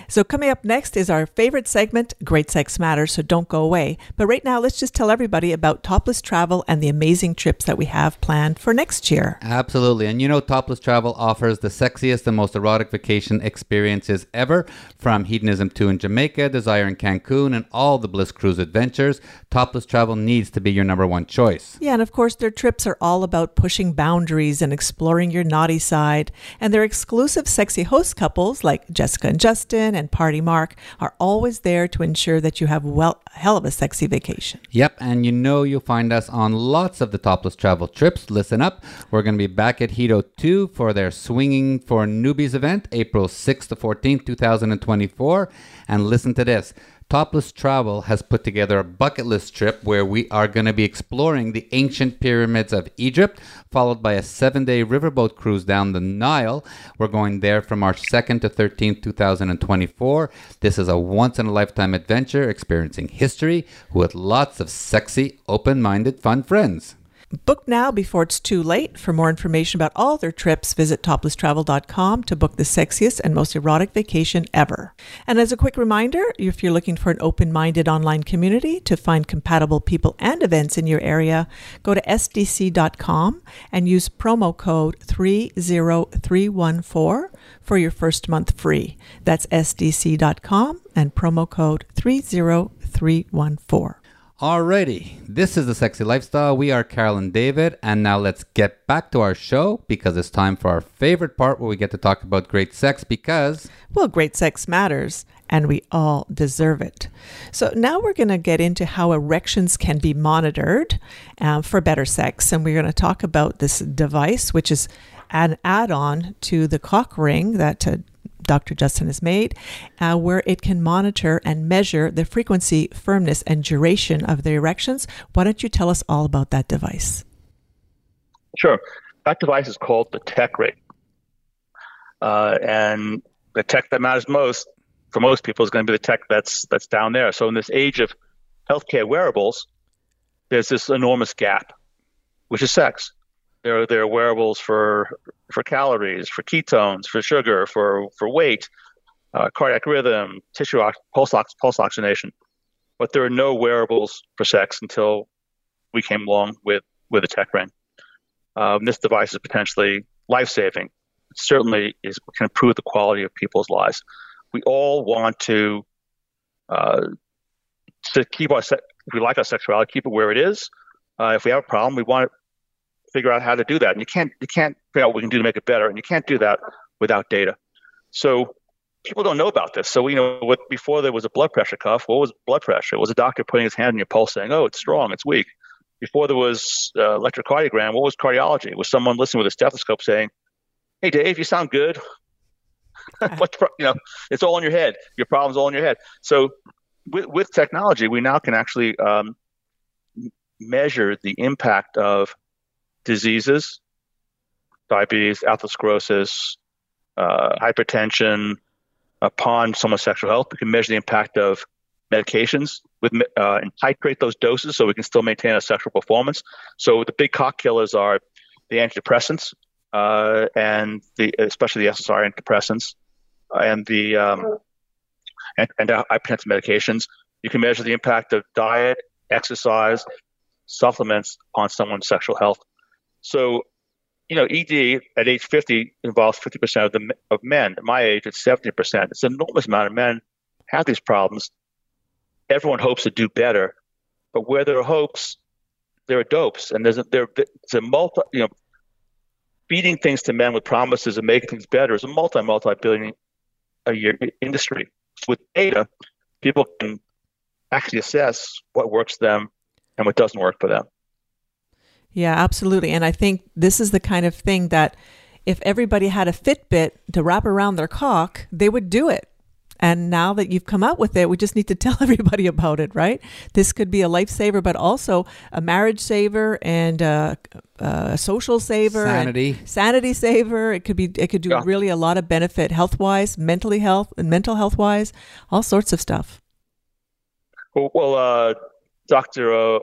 So, coming up next is our favorite segment, Great Sex Matters, so don't go away. But right now, let's just tell everybody about Topless Travel and the amazing trips that we have planned for next year. Absolutely. And you know, Topless Travel offers the sexiest and most erotic vacation experiences ever from Hedonism 2 in Jamaica, Desire in Cancun, and all the Bliss Cruise adventures. Topless Travel needs to be your number one choice. Yeah, and of course, their trips are all about pushing boundaries and exploring your naughty side. And their exclusive sexy host couples like Jessica and Justin and Party Mark are always there to ensure that you have well hell of a sexy vacation. Yep, and you know you'll find us on lots of the topless travel trips. Listen up, we're going to be back at Hedo 2 for their Swinging for Newbies event, April 6th to 14th, 2024. And listen to this. Topless Travel has put together a bucket list trip where we are going to be exploring the ancient pyramids of Egypt, followed by a seven day riverboat cruise down the Nile. We're going there from March 2nd to 13th, 2024. This is a once in a lifetime adventure experiencing history with lots of sexy, open minded, fun friends. Book now before it's too late. For more information about all their trips, visit toplesstravel.com to book the sexiest and most erotic vacation ever. And as a quick reminder, if you're looking for an open minded online community to find compatible people and events in your area, go to sdc.com and use promo code 30314 for your first month free. That's sdc.com and promo code 30314. Alrighty, this is the Sexy Lifestyle. We are Carol and David, and now let's get back to our show because it's time for our favorite part where we get to talk about great sex because. Well, great sex matters, and we all deserve it. So now we're going to get into how erections can be monitored uh, for better sex, and we're going to talk about this device, which is an add on to the cock ring that uh, Dr. Justin has made, uh, where it can monitor and measure the frequency, firmness, and duration of the erections. Why don't you tell us all about that device? Sure. That device is called the Tech Ring. Uh, and the tech that matters most for most people is going to be the tech that's that's down there. So in this age of healthcare wearables, there's this enormous gap, which is sex. There are wearables for for calories, for ketones, for sugar, for for weight, uh, cardiac rhythm, tissue ox- pulse, ox- pulse oxygenation, but there are no wearables for sex until we came along with with a tech ring. Um, this device is potentially life saving. Certainly, is can improve the quality of people's lives we all want to uh, to keep our se- if we like our sexuality, keep it where it is. Uh, if we have a problem, we want figure out how to do that, and you can't you can't figure out what we can do to make it better, and you can't do that without data. So people don't know about this. So you know, what, before there was a blood pressure cuff, what was blood pressure? It was a doctor putting his hand on your pulse, saying, "Oh, it's strong, it's weak." Before there was uh, electrocardiogram, what was cardiology? It was someone listening with a stethoscope saying, "Hey, Dave, you sound good. [laughs] What's you know, it's all in your head. Your problem's all in your head. So with, with technology, we now can actually um, measure the impact of diseases, diabetes, atherosclerosis, uh, hypertension upon someone's sexual health. We can measure the impact of medications with uh, and titrate those doses so we can still maintain a sexual performance. So the big cock killers are the antidepressants, uh, and the especially the SSRI antidepressants and the um, and, and hypertensive medications. You can measure the impact of diet, exercise, supplements on someone's sexual health. So, you know, ED at age 50 involves 50% of the of men. At my age, it's 70%. It's an enormous amount of men have these problems. Everyone hopes to do better, but where there are hopes, there are dopes, and there's a, there, it's a multi, you know, feeding things to men with promises and making things better is a multi multi billion a year industry. With data, people can actually assess what works for them and what doesn't work for them. Yeah, absolutely. And I think this is the kind of thing that if everybody had a Fitbit to wrap around their cock, they would do it. And now that you've come out with it, we just need to [laughs] tell everybody about it, right? This could be a lifesaver, but also a marriage saver and a, a social saver, sanity, sanity saver. It could be, it could do yeah. really a lot of benefit, health wise, mentally health and mental health wise, all sorts of stuff. Well, well uh, Dr.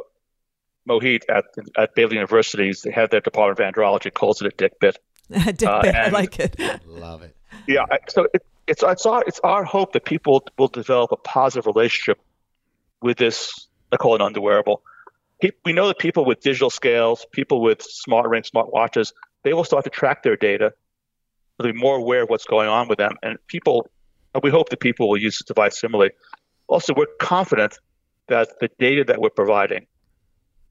Mohit at at Baylor University, they have their Department of Andrology calls it a dick bit. [laughs] dick uh, bit, I like it. Love it. Yeah, so it, it's it's our it's our hope that people will develop a positive relationship with this. I call it underwearable. We know that people with digital scales, people with smart rings, smart watches, they will start to track their data. They'll be more aware of what's going on with them, and people. We hope that people will use this device similarly. Also, we're confident that the data that we're providing,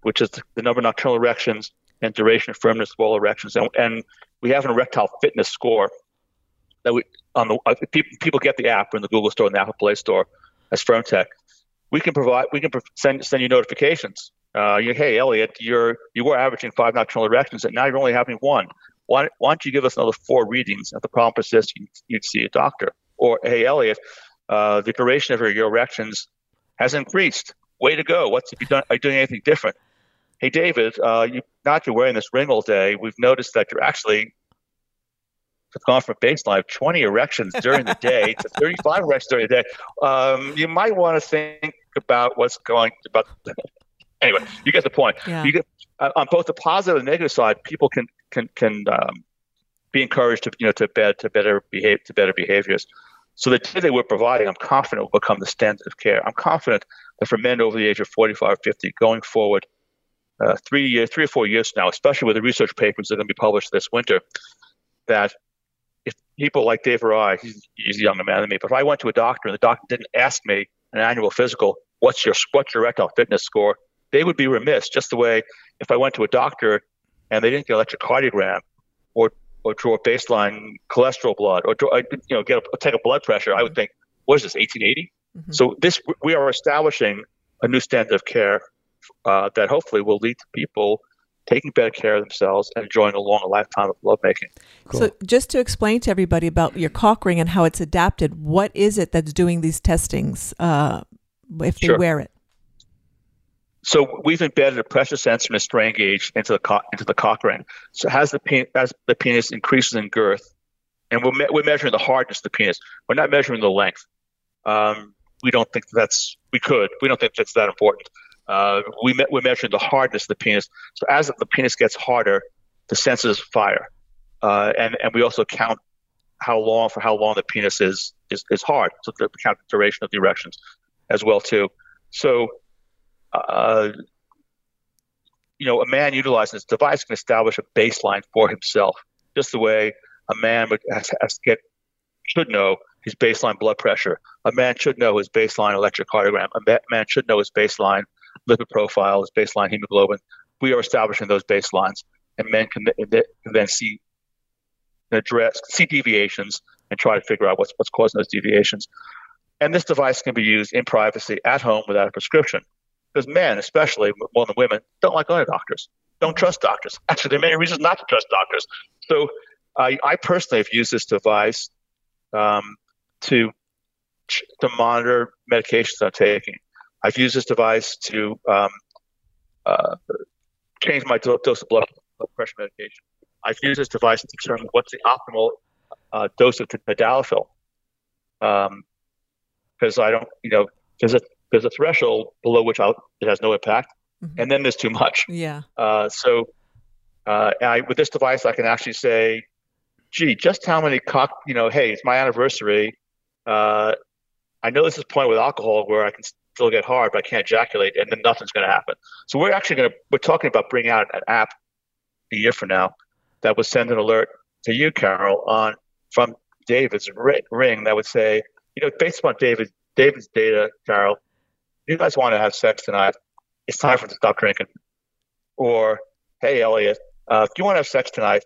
which is the number of nocturnal erections and duration of firmness of all erections, and, and we have an erectile fitness score that we on the uh, people, people get the app in the Google Store and the Apple Play Store as FirmTech. We can provide we can send send you notifications. Uh, you, hey Elliot, you're you were averaging five nocturnal erections, and now you're only having one. Why, why don't you give us another four readings? If the problem persists, you, would see a doctor. Or hey Elliot, uh, the duration of your, your erections has increased. Way to go! What's have you done? Are you doing anything different? Hey David, uh, you not you're wearing this ring all day. We've noticed that you're actually have gone from baseline of 20 erections during the day to [laughs] 35 erections during the day, um, you might want to think about what's going about. anyway, you get the point. Yeah. You get uh, on both the positive and negative side, people can can can um, be encouraged to you know to bed to better behave to better behaviors. So the data we're providing, I'm confident will become the standard of care. I'm confident that for men over the age of 45 or 50, going forward, uh, three years, three or four years now, especially with the research papers that are going to be published this winter, that if people like Dave or I, he's, he's a younger man than me, but if I went to a doctor and the doctor didn't ask me an annual physical, what's your what's your erectile fitness score? They would be remiss. Just the way if I went to a doctor and they didn't get an electrocardiogram or or draw baseline cholesterol blood or draw, you know get a, take a blood pressure, I would think, what is this, 1880? Mm-hmm. So this we are establishing a new standard of care uh, that hopefully will lead to people taking better care of themselves and enjoying a long lifetime of lovemaking. Cool. So, just to explain to everybody about your cock ring and how it's adapted, what is it that's doing these testings uh, if they sure. wear it? So we've embedded a pressure sensor and a strain gauge into the cock, into the cock ring. So as the penis, as the penis increases in girth, and we're, me- we're measuring the hardness of the penis. We're not measuring the length. Um, we don't think that's we could. We don't think that's that important. Uh, we me- we're measuring the hardness of the penis. So as the penis gets harder, the sensors fire, uh, and and we also count how long for how long the penis is is, is hard. So the count the duration of the erections as well too. So, uh, you know, a man utilizing this device can establish a baseline for himself, just the way a man would has, has get should know his baseline blood pressure. A man should know his baseline electrocardiogram. A man should know his baseline lipid profile, his baseline hemoglobin. We are establishing those baselines, and men can, can then see address see deviations and try to figure out what's what's causing those deviations. And this device can be used in privacy at home without a prescription, because men, especially more than women, don't like going to doctors, don't trust doctors. Actually, there are many reasons not to trust doctors. So, I, I personally have used this device um, to to monitor medications I'm taking. I've used this device to um, uh, change my dose of blood pressure medication. I've used this device to determine what's the optimal uh, dose of tadalafil. Because um, I don't, you know, there's a there's a threshold below which I'll, it has no impact, mm-hmm. and then there's too much. Yeah. Uh, so, uh, I, with this device, I can actually say, "Gee, just how many cock? You know, hey, it's my anniversary. Uh, I know this is a point with alcohol where I can still get hard, but I can't ejaculate, and then nothing's going to happen. So we're actually going to we're talking about bringing out an app a year from now that would send an alert to you, Carol, on from David's ring that would say, you know, based upon David David's data, Carol, you guys want to have sex tonight? It's time for to stop drinking. Or, hey, Elliot, uh, if you want to have sex tonight,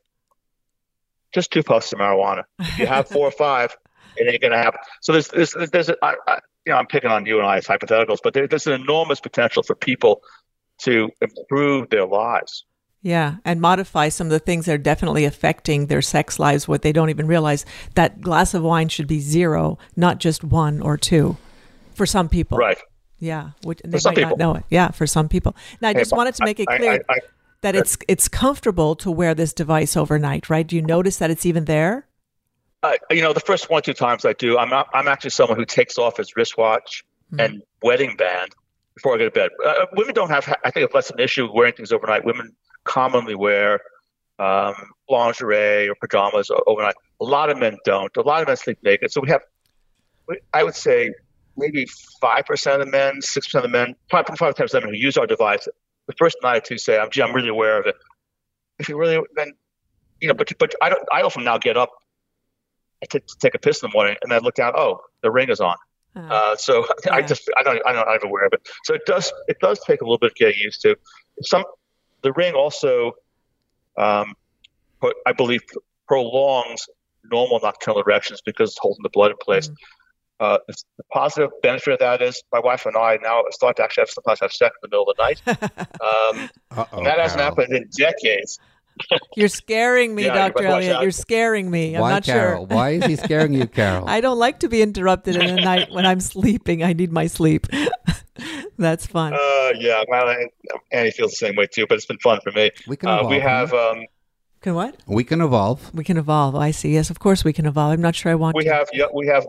just two puffs of marijuana. If you have four or five, it ain't gonna happen. So there's there's there's a, I, I, you know I'm picking on you and I as hypotheticals, but there, there's an enormous potential for people to improve their lives. Yeah, and modify some of the things that are definitely affecting their sex lives, what they don't even realize. That glass of wine should be zero, not just one or two, for some people. Right. Yeah, which they might people. not know it. Yeah, for some people. Now, I just hey, wanted to make it clear I, I, that it's it's comfortable to wear this device overnight, right? Do you notice that it's even there? Uh, you know, the first one or two times I do, I'm not, I'm actually someone who takes off his wristwatch mm-hmm. and wedding band before I go to bed. Uh, women don't have, I think, less of an issue wearing things overnight. Women commonly wear um, lingerie or pajamas overnight. A lot of men don't. A lot of men sleep naked. So we have, I would say, maybe five percent of the men, six percent of the men, five five percent of the men who use our device. The first night or two say, "I'm, gee, I'm really aware of it." If you really, then you know, but but I don't. I often now get up to, to take a piss in the morning, and I look down. Oh, the ring is on. Oh. Uh, so [laughs] yeah. I just I don't I don't I'm aware of it. So it does it does take a little bit of getting used to. Some the ring also, um, I believe, prolongs normal nocturnal erections because it's holding the blood in place. Mm. Uh, the positive benefit of that is my wife and I now start to actually have sometimes have sex in the middle of the night. [laughs] Um, that hasn't happened in decades. You're scaring me, yeah, Dr. Elliot. You're scaring me. I'm Why, not Carol? sure. Why is he scaring you, Carol? [laughs] I don't like to be interrupted in the night when I'm sleeping. I need my sleep. [laughs] That's fun. Uh, yeah, well, Annie feels the same way too, but it's been fun for me. We can evolve. Uh, we have. Um, can what? We can evolve. We can evolve. I see. Yes, of course we can evolve. I'm not sure I want. We to. have. Yeah, we have.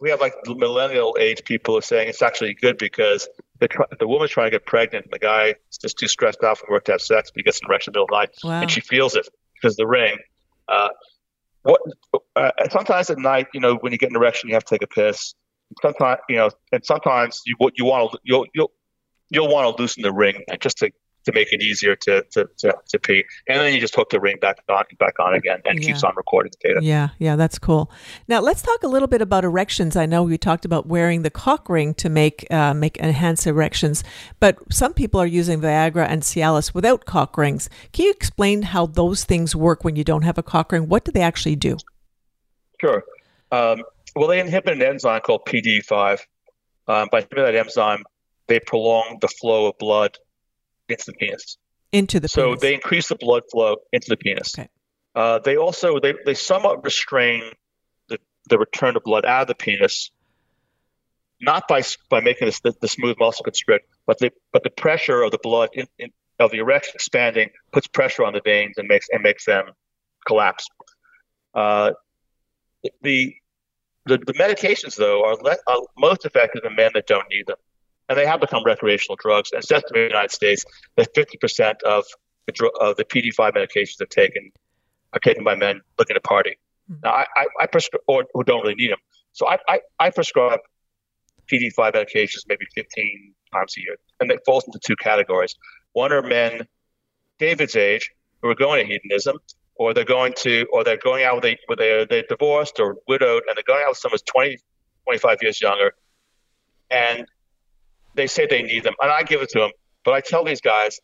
We have like millennial age people are saying it's actually good because the, the woman's trying to get pregnant and the guy is just too stressed out from work to have sex, but he gets an erection in the middle of the night, wow. and she feels it because the ring. Uh, what? Uh, sometimes at night, you know, when you get an erection, you have to take a piss sometimes you know, and sometimes you you want to you'll you'll you'll want to loosen the ring just to to make it easier to, to, to, to pee. And then you just hook the ring back on back on again and yeah. keeps on recording the data. Yeah, yeah, that's cool. Now let's talk a little bit about erections. I know we talked about wearing the cock ring to make uh, make enhance erections, but some people are using Viagra and Cialis without cock rings. Can you explain how those things work when you don't have a cock ring? What do they actually do? Sure. Um, well, they inhibit an enzyme called PDE5. Um, by inhibiting that enzyme, they prolong the flow of blood into the penis. Into the so penis. they increase the blood flow into the penis. Okay. Uh, they also they, they somewhat restrain the, the return of blood out of the penis, not by by making this, the, the smooth muscle constrict, but the but the pressure of the blood in, in, of the erection expanding puts pressure on the veins and makes and makes them collapse. Uh, the the, the medications though are, le- are most effective in men that don't need them, and they have become recreational drugs. And it's estimated in the United States that 50% of the dr- of the PD5 medications are taken are taken by men looking to party. Hmm. Now, I, I, I prescri- or who don't really need them. So I, I, I prescribe PD5 medications maybe 15 times a year, and it falls into two categories. One are men David's age who are going to hedonism, or they're going to, or they're going out with a, with a they're divorced or widowed, and they're going out with someone who's 20, 25 years younger, and they say they need them, and I give it to them. But I tell these guys,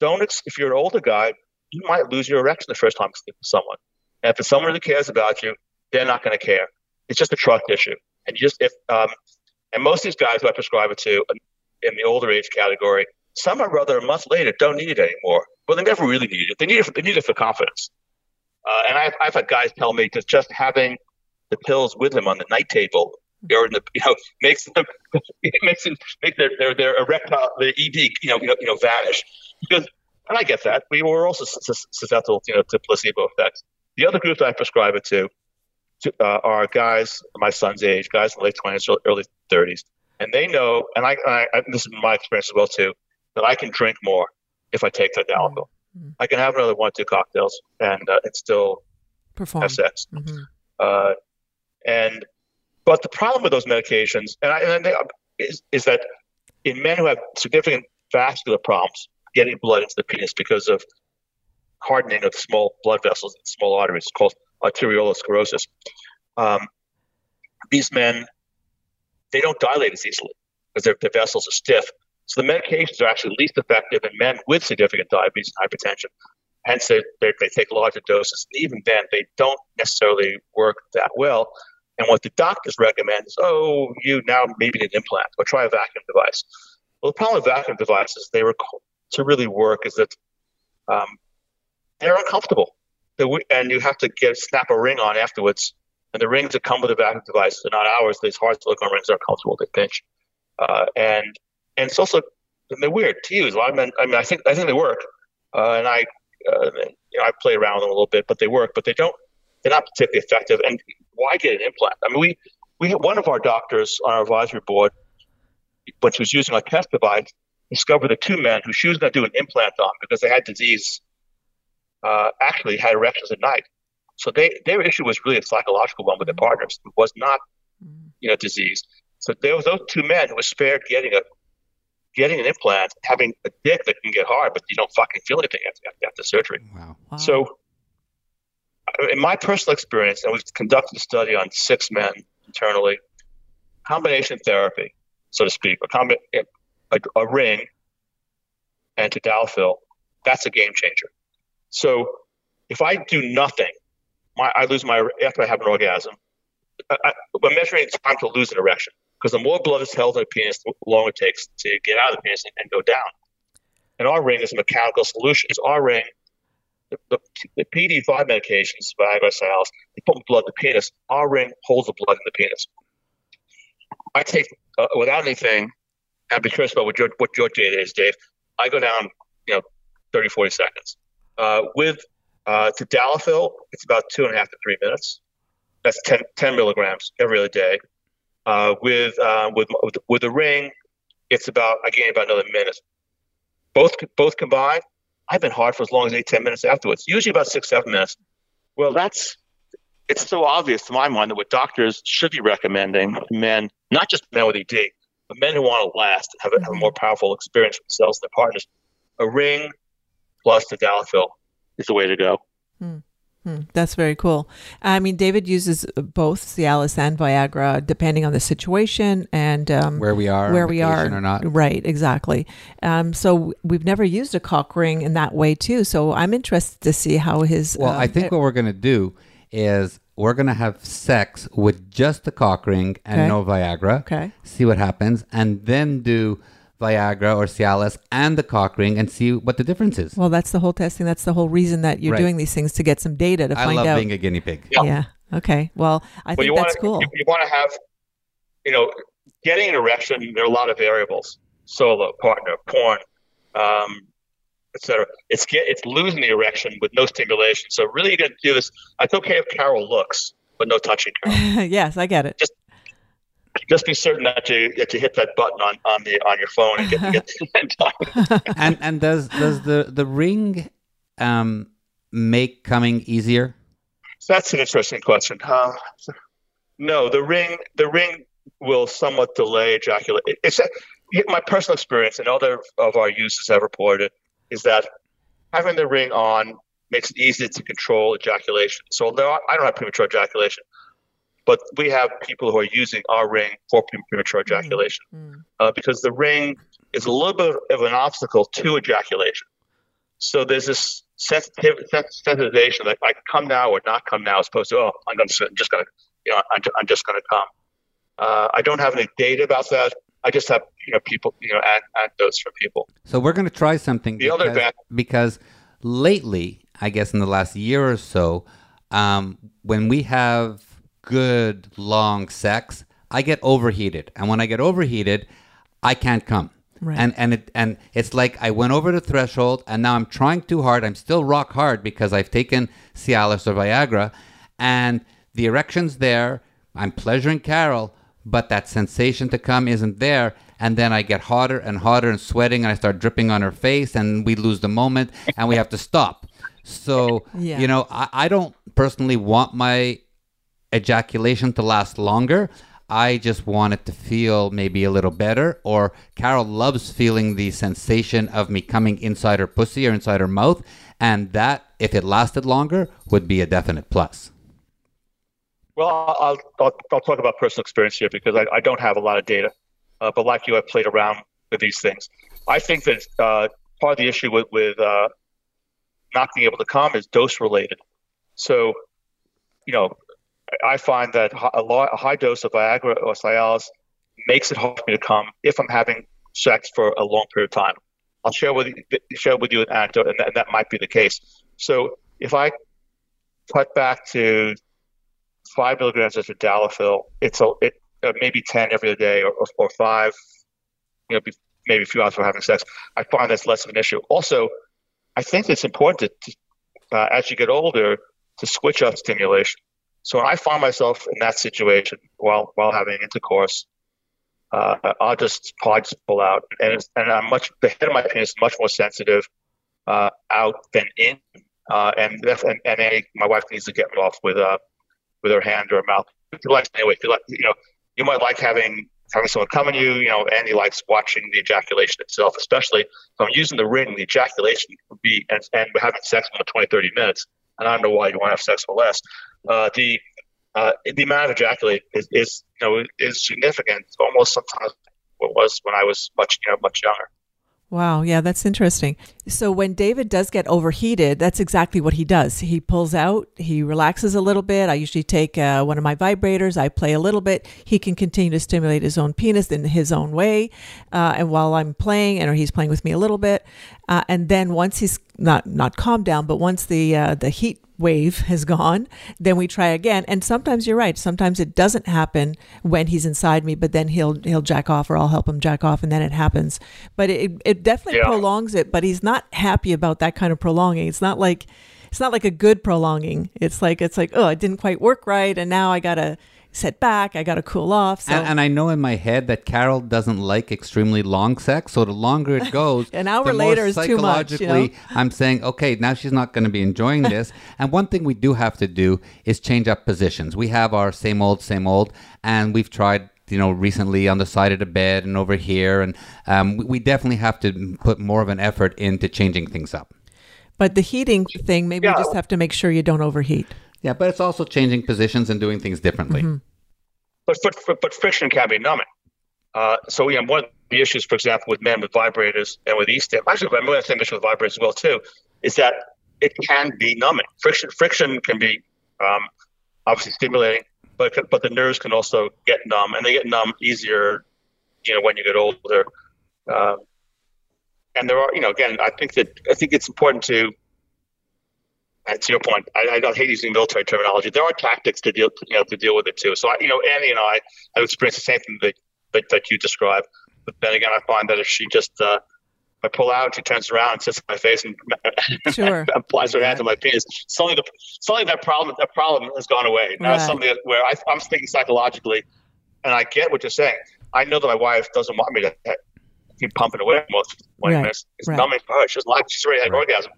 don't ex- if you're an older guy, you might lose your erection the first time you sleep with someone. And if it's someone who cares about you, they're not going to care. It's just a trust issue. And you just if um, and most of these guys who I prescribe it to in the older age category, some are rather a month later don't need it anymore. Well, they never really need it. They need it. For, they need it for confidence. Uh, and I've, I've had guys tell me that just having the pills with them on the night table or the [laughs] you know makes them it [laughs] makes them make their their, their erectile the ED you know you know, you know vanish because and I get that we were also susceptible you know to placebo effects. The other group that I prescribe it to, to uh, are guys my son's age, guys in the late twenties, early thirties, and they know, and I, I, I this is my experience as well too, that I can drink more if I take tadalafil. Mhm. I can have another one, two cocktails, and uh, and still Perform. have sex. Mhm. Uh, and but the problem with those medications, and, I, and they, is, is that in men who have significant vascular problems, getting blood into the penis because of hardening of small blood vessels and small arteries, it's called arteriolosclerosis. Um, these men, they don't dilate as easily because their, their vessels are stiff. So the medications are actually least effective in men with significant diabetes and hypertension. Hence, they, they, they take larger doses. And even then, they don't necessarily work that well. And what the doctors recommend is, oh, you now maybe need an implant or try a vacuum device. Well, the problem with vacuum devices, they were to really work is that um, they're uncomfortable. And you have to get snap a ring on afterwards. And the rings that come with the vacuum device are not ours. These hard silicone rings are uncomfortable. They pinch. Uh, and and it's also and they're weird to use. A lot of men, I mean, I think I think they work, uh, and I, uh, you know, I play around with them a little bit, but they work. But they don't. They're not particularly effective. And why get an implant? I mean, we we had one of our doctors on our advisory board, when she was using our test device, discovered that two men who she was going to do an implant on because they had disease, uh, actually had erections at night. So they their issue was really a psychological one with their partners. It was not, you know, disease. So there was those two men who were spared getting a getting an implant, having a dick that can get hard, but you don't fucking feel anything after, after surgery. Wow. Wow. So, in my personal experience, and we've conducted a study on six men internally, combination therapy, so to speak, a, combi- a, a ring and tadalafil, that's a game changer. So, if I do nothing, my, I lose my after I have an orgasm. I, I, we're measuring time to lose an erection because the more blood is held in the penis, the longer it takes to get out of the penis and, and go down. And our ring is a mechanical solution. It's our ring the, the, the PD5 medications, Viagra, Cialis, they put blood in the penis. Our ring holds the blood in the penis. I take, uh, without anything, and be curious about what your, what your data is, Dave, I go down, you know, 30, 40 seconds. Uh, with uh, tadalafil, it's about two and a half to three minutes. That's 10, 10 milligrams every other day. Uh, with, uh, with, with, with the ring, it's about, I gain about another minute. Both, both combined, I've been hard for as long as eight, ten minutes afterwards, usually about six, seven minutes. Well, that's it's so obvious to my mind that what doctors should be recommending men, not just men with ED, but men who want to last and have a, have a more powerful experience with themselves and their partners, a ring plus tadalafil is the way to go. Hmm. Hmm, that's very cool. I mean, David uses both Cialis and Viagra depending on the situation and um, Where we are, where we are, or not. Right, exactly. Um, so we've never used a cock ring in that way too. So I'm interested to see how his. Well, um, I think what we're going to do is we're going to have sex with just the cock ring and Okay. no Viagra. Okay. See what happens. And then do Viagra or Cialis and the cock ring and see what the difference is. Well, that's the whole testing. That's the whole reason that you're Right. doing these things to get some data to I find out. I love out. being a guinea pig. Yeah. yeah. Okay. Well, I Well, think you that's want cool. You, you want to have, you know, getting an erection. There are a lot of variables: solo, partner, porn, um, etc. It's get it's losing the erection with no stimulation. So really, you got to do this. It's okay if Carol looks, but no touching. [laughs] yes, I get it. Just just be certain that you that you hit that button on, on the on your phone and get, get [laughs] the [laughs] and and does does the the ring um, make coming easier? That's an interesting question. Uh, no, the ring the ring will somewhat delay ejaculation. It's my personal experience, and other of our users have reported, is that having the ring on makes it easier to control ejaculation. So although I don't have premature ejaculation, but we have people who are using our ring for premature mm-hmm. ejaculation mm-hmm. uh, because the ring is a little bit of an obstacle to ejaculation. So there's this sensitive, sensitization that I come now or not come now, as opposed to oh, I'm going to, I'm just going to, you know, I'm, I'm just going to come. Uh, I don't have any data about that. I just have you know people you know anecdotes from people. So we're going to try something. The because, other because lately, I guess in the last year or so, um, when we have good long sex, I get overheated, and when I get overheated, I can't come. Right. And and it and it's like I went over the threshold, and now I'm trying too hard. I'm still rock hard because I've taken Cialis or Viagra, and the erection's there. I'm pleasuring Carol, but that sensation to come isn't there. And then I get hotter and hotter and sweating, and I start dripping on her face, and we lose the moment, and we have to stop. So, [laughs] yeah. you know, I, I don't personally want my ejaculation to last longer. I just want it to feel maybe a little better. Or Carol loves feeling the sensation of me coming inside her pussy or inside her mouth. And that, if it lasted longer, would be a definite plus. Well, I'll, I'll, I'll talk about personal experience here because I, I don't have a lot of data. Uh, but like you, I've played around with these things. I think that uh, part of the issue with, with uh, not being able to come is dose related. So, you know, I find that a, a high dose of Viagra or Cialis makes it hard for me to come if I'm having sex for a long period of time. I'll share with you, share with you an anecdote, and that, and that might be the case. So if I cut back to five milligrams of tadalafil, it's a, it, uh, maybe 10 every every day or, or five, you know, maybe a few hours for having sex. I find that's less of an issue. Also, I think it's important to, uh, as you get older, to switch up stimulation. So when I find myself in that situation while while having intercourse, uh, I'll just probably just pull out, and and I'm much the head of my penis is much more sensitive uh, out than in, uh, and and, and a, my wife needs to get me off with uh with her hand or her mouth. If you like anyway, if you like, you know, you might like having having someone come on you, you know, Annie likes watching the ejaculation itself, especially if I'm using the ring, the ejaculation would be, and, and we're having sex for 20, 30 minutes, and I don't know why you want to have sex for less. Uh, the uh, the amount of ejaculate is, is, you know, is significant, almost sometimes what was when I was much, you know, much younger. Wow, yeah, that's interesting. So when David does get overheated, that's exactly what he does. He pulls out, he relaxes a little bit. I usually take uh, one of my vibrators, I play a little bit. He can continue to stimulate his own penis in his own way, uh, and while I'm playing, and or he's playing with me a little bit, uh, and then once he's not not calmed down, but once the uh, the heat wave has gone, then we try again. And sometimes you're right. Sometimes it doesn't happen when he's inside me, but then he'll he'll jack off or I'll help him jack off and then it happens. But it it definitely yeah. prolongs it, but he's not happy about that kind of prolonging. It's not like it's not like a good prolonging. It's like it's like, oh, it didn't quite work right and now I got to set back. I got to cool off. So. And, and, I know in my head that Carol doesn't like extremely long sex. So the longer it goes, [laughs] an hour later is too much. You know? I'm saying, okay, now she's not going to be enjoying this. [laughs] and one thing we do have to do is change up positions. We have our same old, same old, and we've tried you know, recently on the side of the bed and over here. And um, we, we definitely have to put more of an effort into changing things up. But the heating thing, maybe yeah. you just have to make sure you don't overheat. Yeah, but it's also changing positions and doing things differently. Mm-hmm. But, but, but friction can be numbing. Uh, so yeah, one of the issues, for example, with men with vibrators and with e-stim, actually, I'm going to say issue with vibrators as well too, is that it can be numbing. Friction friction can be um, obviously stimulating, but but the nerves can also get numb, and they get numb easier, you know, when you get older. Uh, and there are, you know, again, I think that I think it's important to and to your point, I, I don't hate using military terminology. There are tactics to deal, you know, to deal with it too. So, I, you know, Annie and I have experienced the same thing that, that, that you described. But then again, I find that if she just uh, I pull out, she turns around and sits in my face and [laughs] Sure. applies her hand to my penis. Suddenly, the suddenly that problem that problem has gone away. Now it's Right. something that- where I, I'm thinking psychologically, and I get what you're saying. I know that my wife doesn't want me to keep pumping away most when Right, it's, it's right. numbing for her. She's like she's already had an orgasm.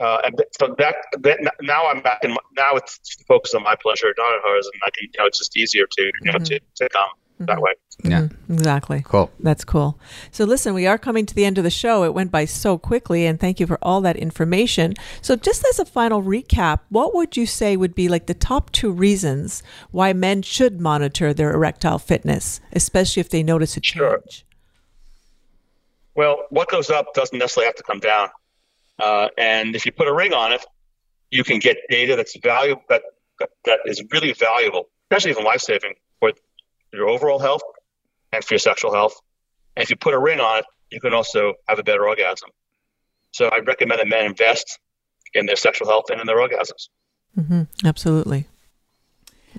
Uh, and th- so that, that now I'm back in. My, now it's focused on my pleasure, not on hers, and I can, you know, it's just easier to you know to, to come that way. Yeah. Exactly. Cool. That's cool. So, listen, we are coming to the end of the show. It went by so quickly, and thank you for all that information. So, just as a final recap, what would you say would be like the top two reasons why men should monitor their erectile fitness, especially if they notice a Sure. change? Well, what goes up doesn't necessarily have to come down. Uh, and if you put a ring on it, you can get data that's valuable, that, that is really valuable, especially even life saving for your overall health and for your sexual health. And if you put a ring on it, you can also have a better orgasm. So I recommend that men invest in their sexual health and in their orgasms. Mm-hmm. Absolutely.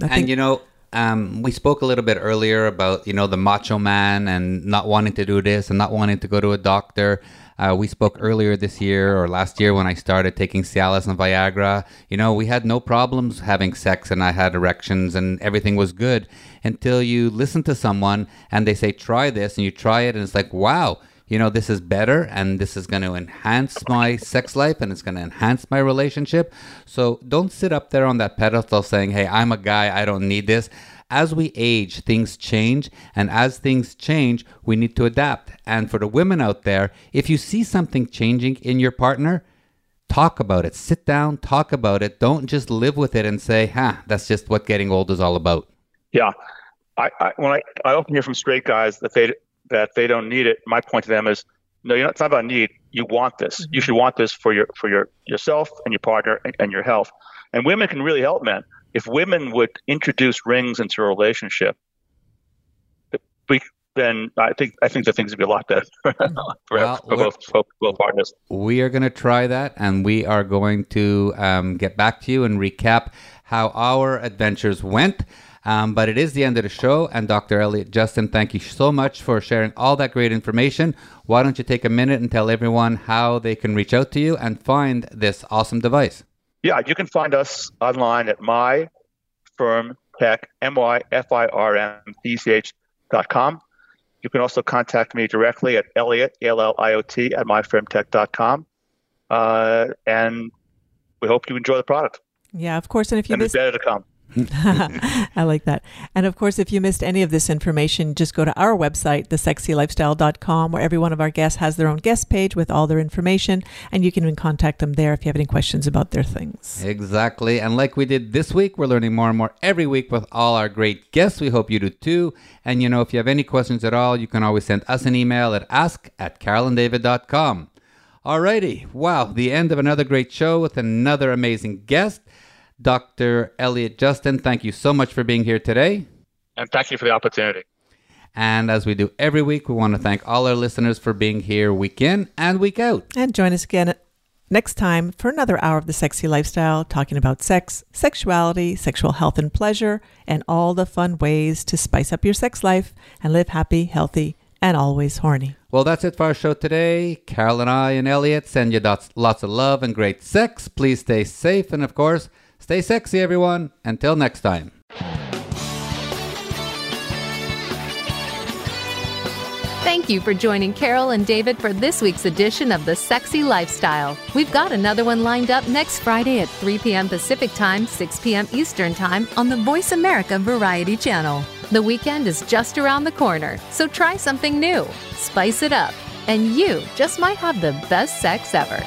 I and you know, um, we spoke a little bit earlier about you know the macho man and not wanting to do this and not wanting to go to a doctor. Uh, we spoke earlier this year or last year when I started taking Cialis and Viagra. You know, we had no problems having sex and I had erections and everything was good until you listen to someone and they say, try this and you try it and it's like, wow, you know, this is better and this is going to enhance my sex life and it's going to enhance my relationship. So don't sit up there on that pedestal saying, hey, I'm a guy, I don't need this. As we age, things change. And as things change, we need to adapt. And for the women out there, if you see something changing in your partner, talk about it. Sit down, talk about it. Don't just live with it and say, huh, that's just what getting old is all about. Yeah, I, I when I, I often hear from straight guys that they that they don't need it. My point to them is, no, you're not, it's not about need. You want this. You should want this for your for your yourself and your partner and, and your health. And women can really help men. If women would introduce rings into a relationship, we then I think I think that things would be a lot better [laughs] for, Well, for we're- both, for both partners. We are going to try that and we are going to um, get back to you and recap how our adventures went. Um, but it is the end of the show. And Dr. Elliot Justin, thank you so much for sharing all that great information. Why don't you take a minute and tell everyone how they can reach out to you and find this awesome device? Yeah, you can find us online at myfirmtech, M-Y-F-I-R-M-T-C-H dot com. You can also contact me directly at Elliot, E-L-L-I-O-T, at myfirmtech.com. Uh, and we hope you enjoy the product. Yeah, of course. And if you And there's missed better to come. [laughs] I like that. And of course, if you missed any of this information, just go to our website, thesexylifestyle.com, where every one of our guests has their own guest page with all their information. And you can even contact them there if you have any questions about their things. Exactly. And like we did this week, we're learning more and more every week with all our great guests. We hope you do too. And you know, if you have any questions at all, you can always send us an email at ask at carolanddavid.com. Alrighty. Wow. The end of another great show with another amazing guest. Dr. Elliot Justin, thank you so much for being here today. And thank you for the opportunity. And as we do every week, we want to thank all our listeners for being here week in and week out. And join us again next time for another hour of the sexy lifestyle, talking about sex, sexuality, sexual health and pleasure, and all the fun ways to spice up your sex life and live happy, healthy, and always horny. Well, that's it for our show today. Carol and I and Elliot send you lots, lots of love and great sex. Please stay safe and, of course, stay sexy, everyone. Until next time. Thank you for joining Carol and David for this week's edition of The Sexy Lifestyle. We've got another one lined up next Friday at 3 p.m. Pacific Time, 6 p.m. Eastern Time on the Voice America Variety Channel. The weekend is just around the corner, so try something new, spice it up, and you just might have the best sex ever.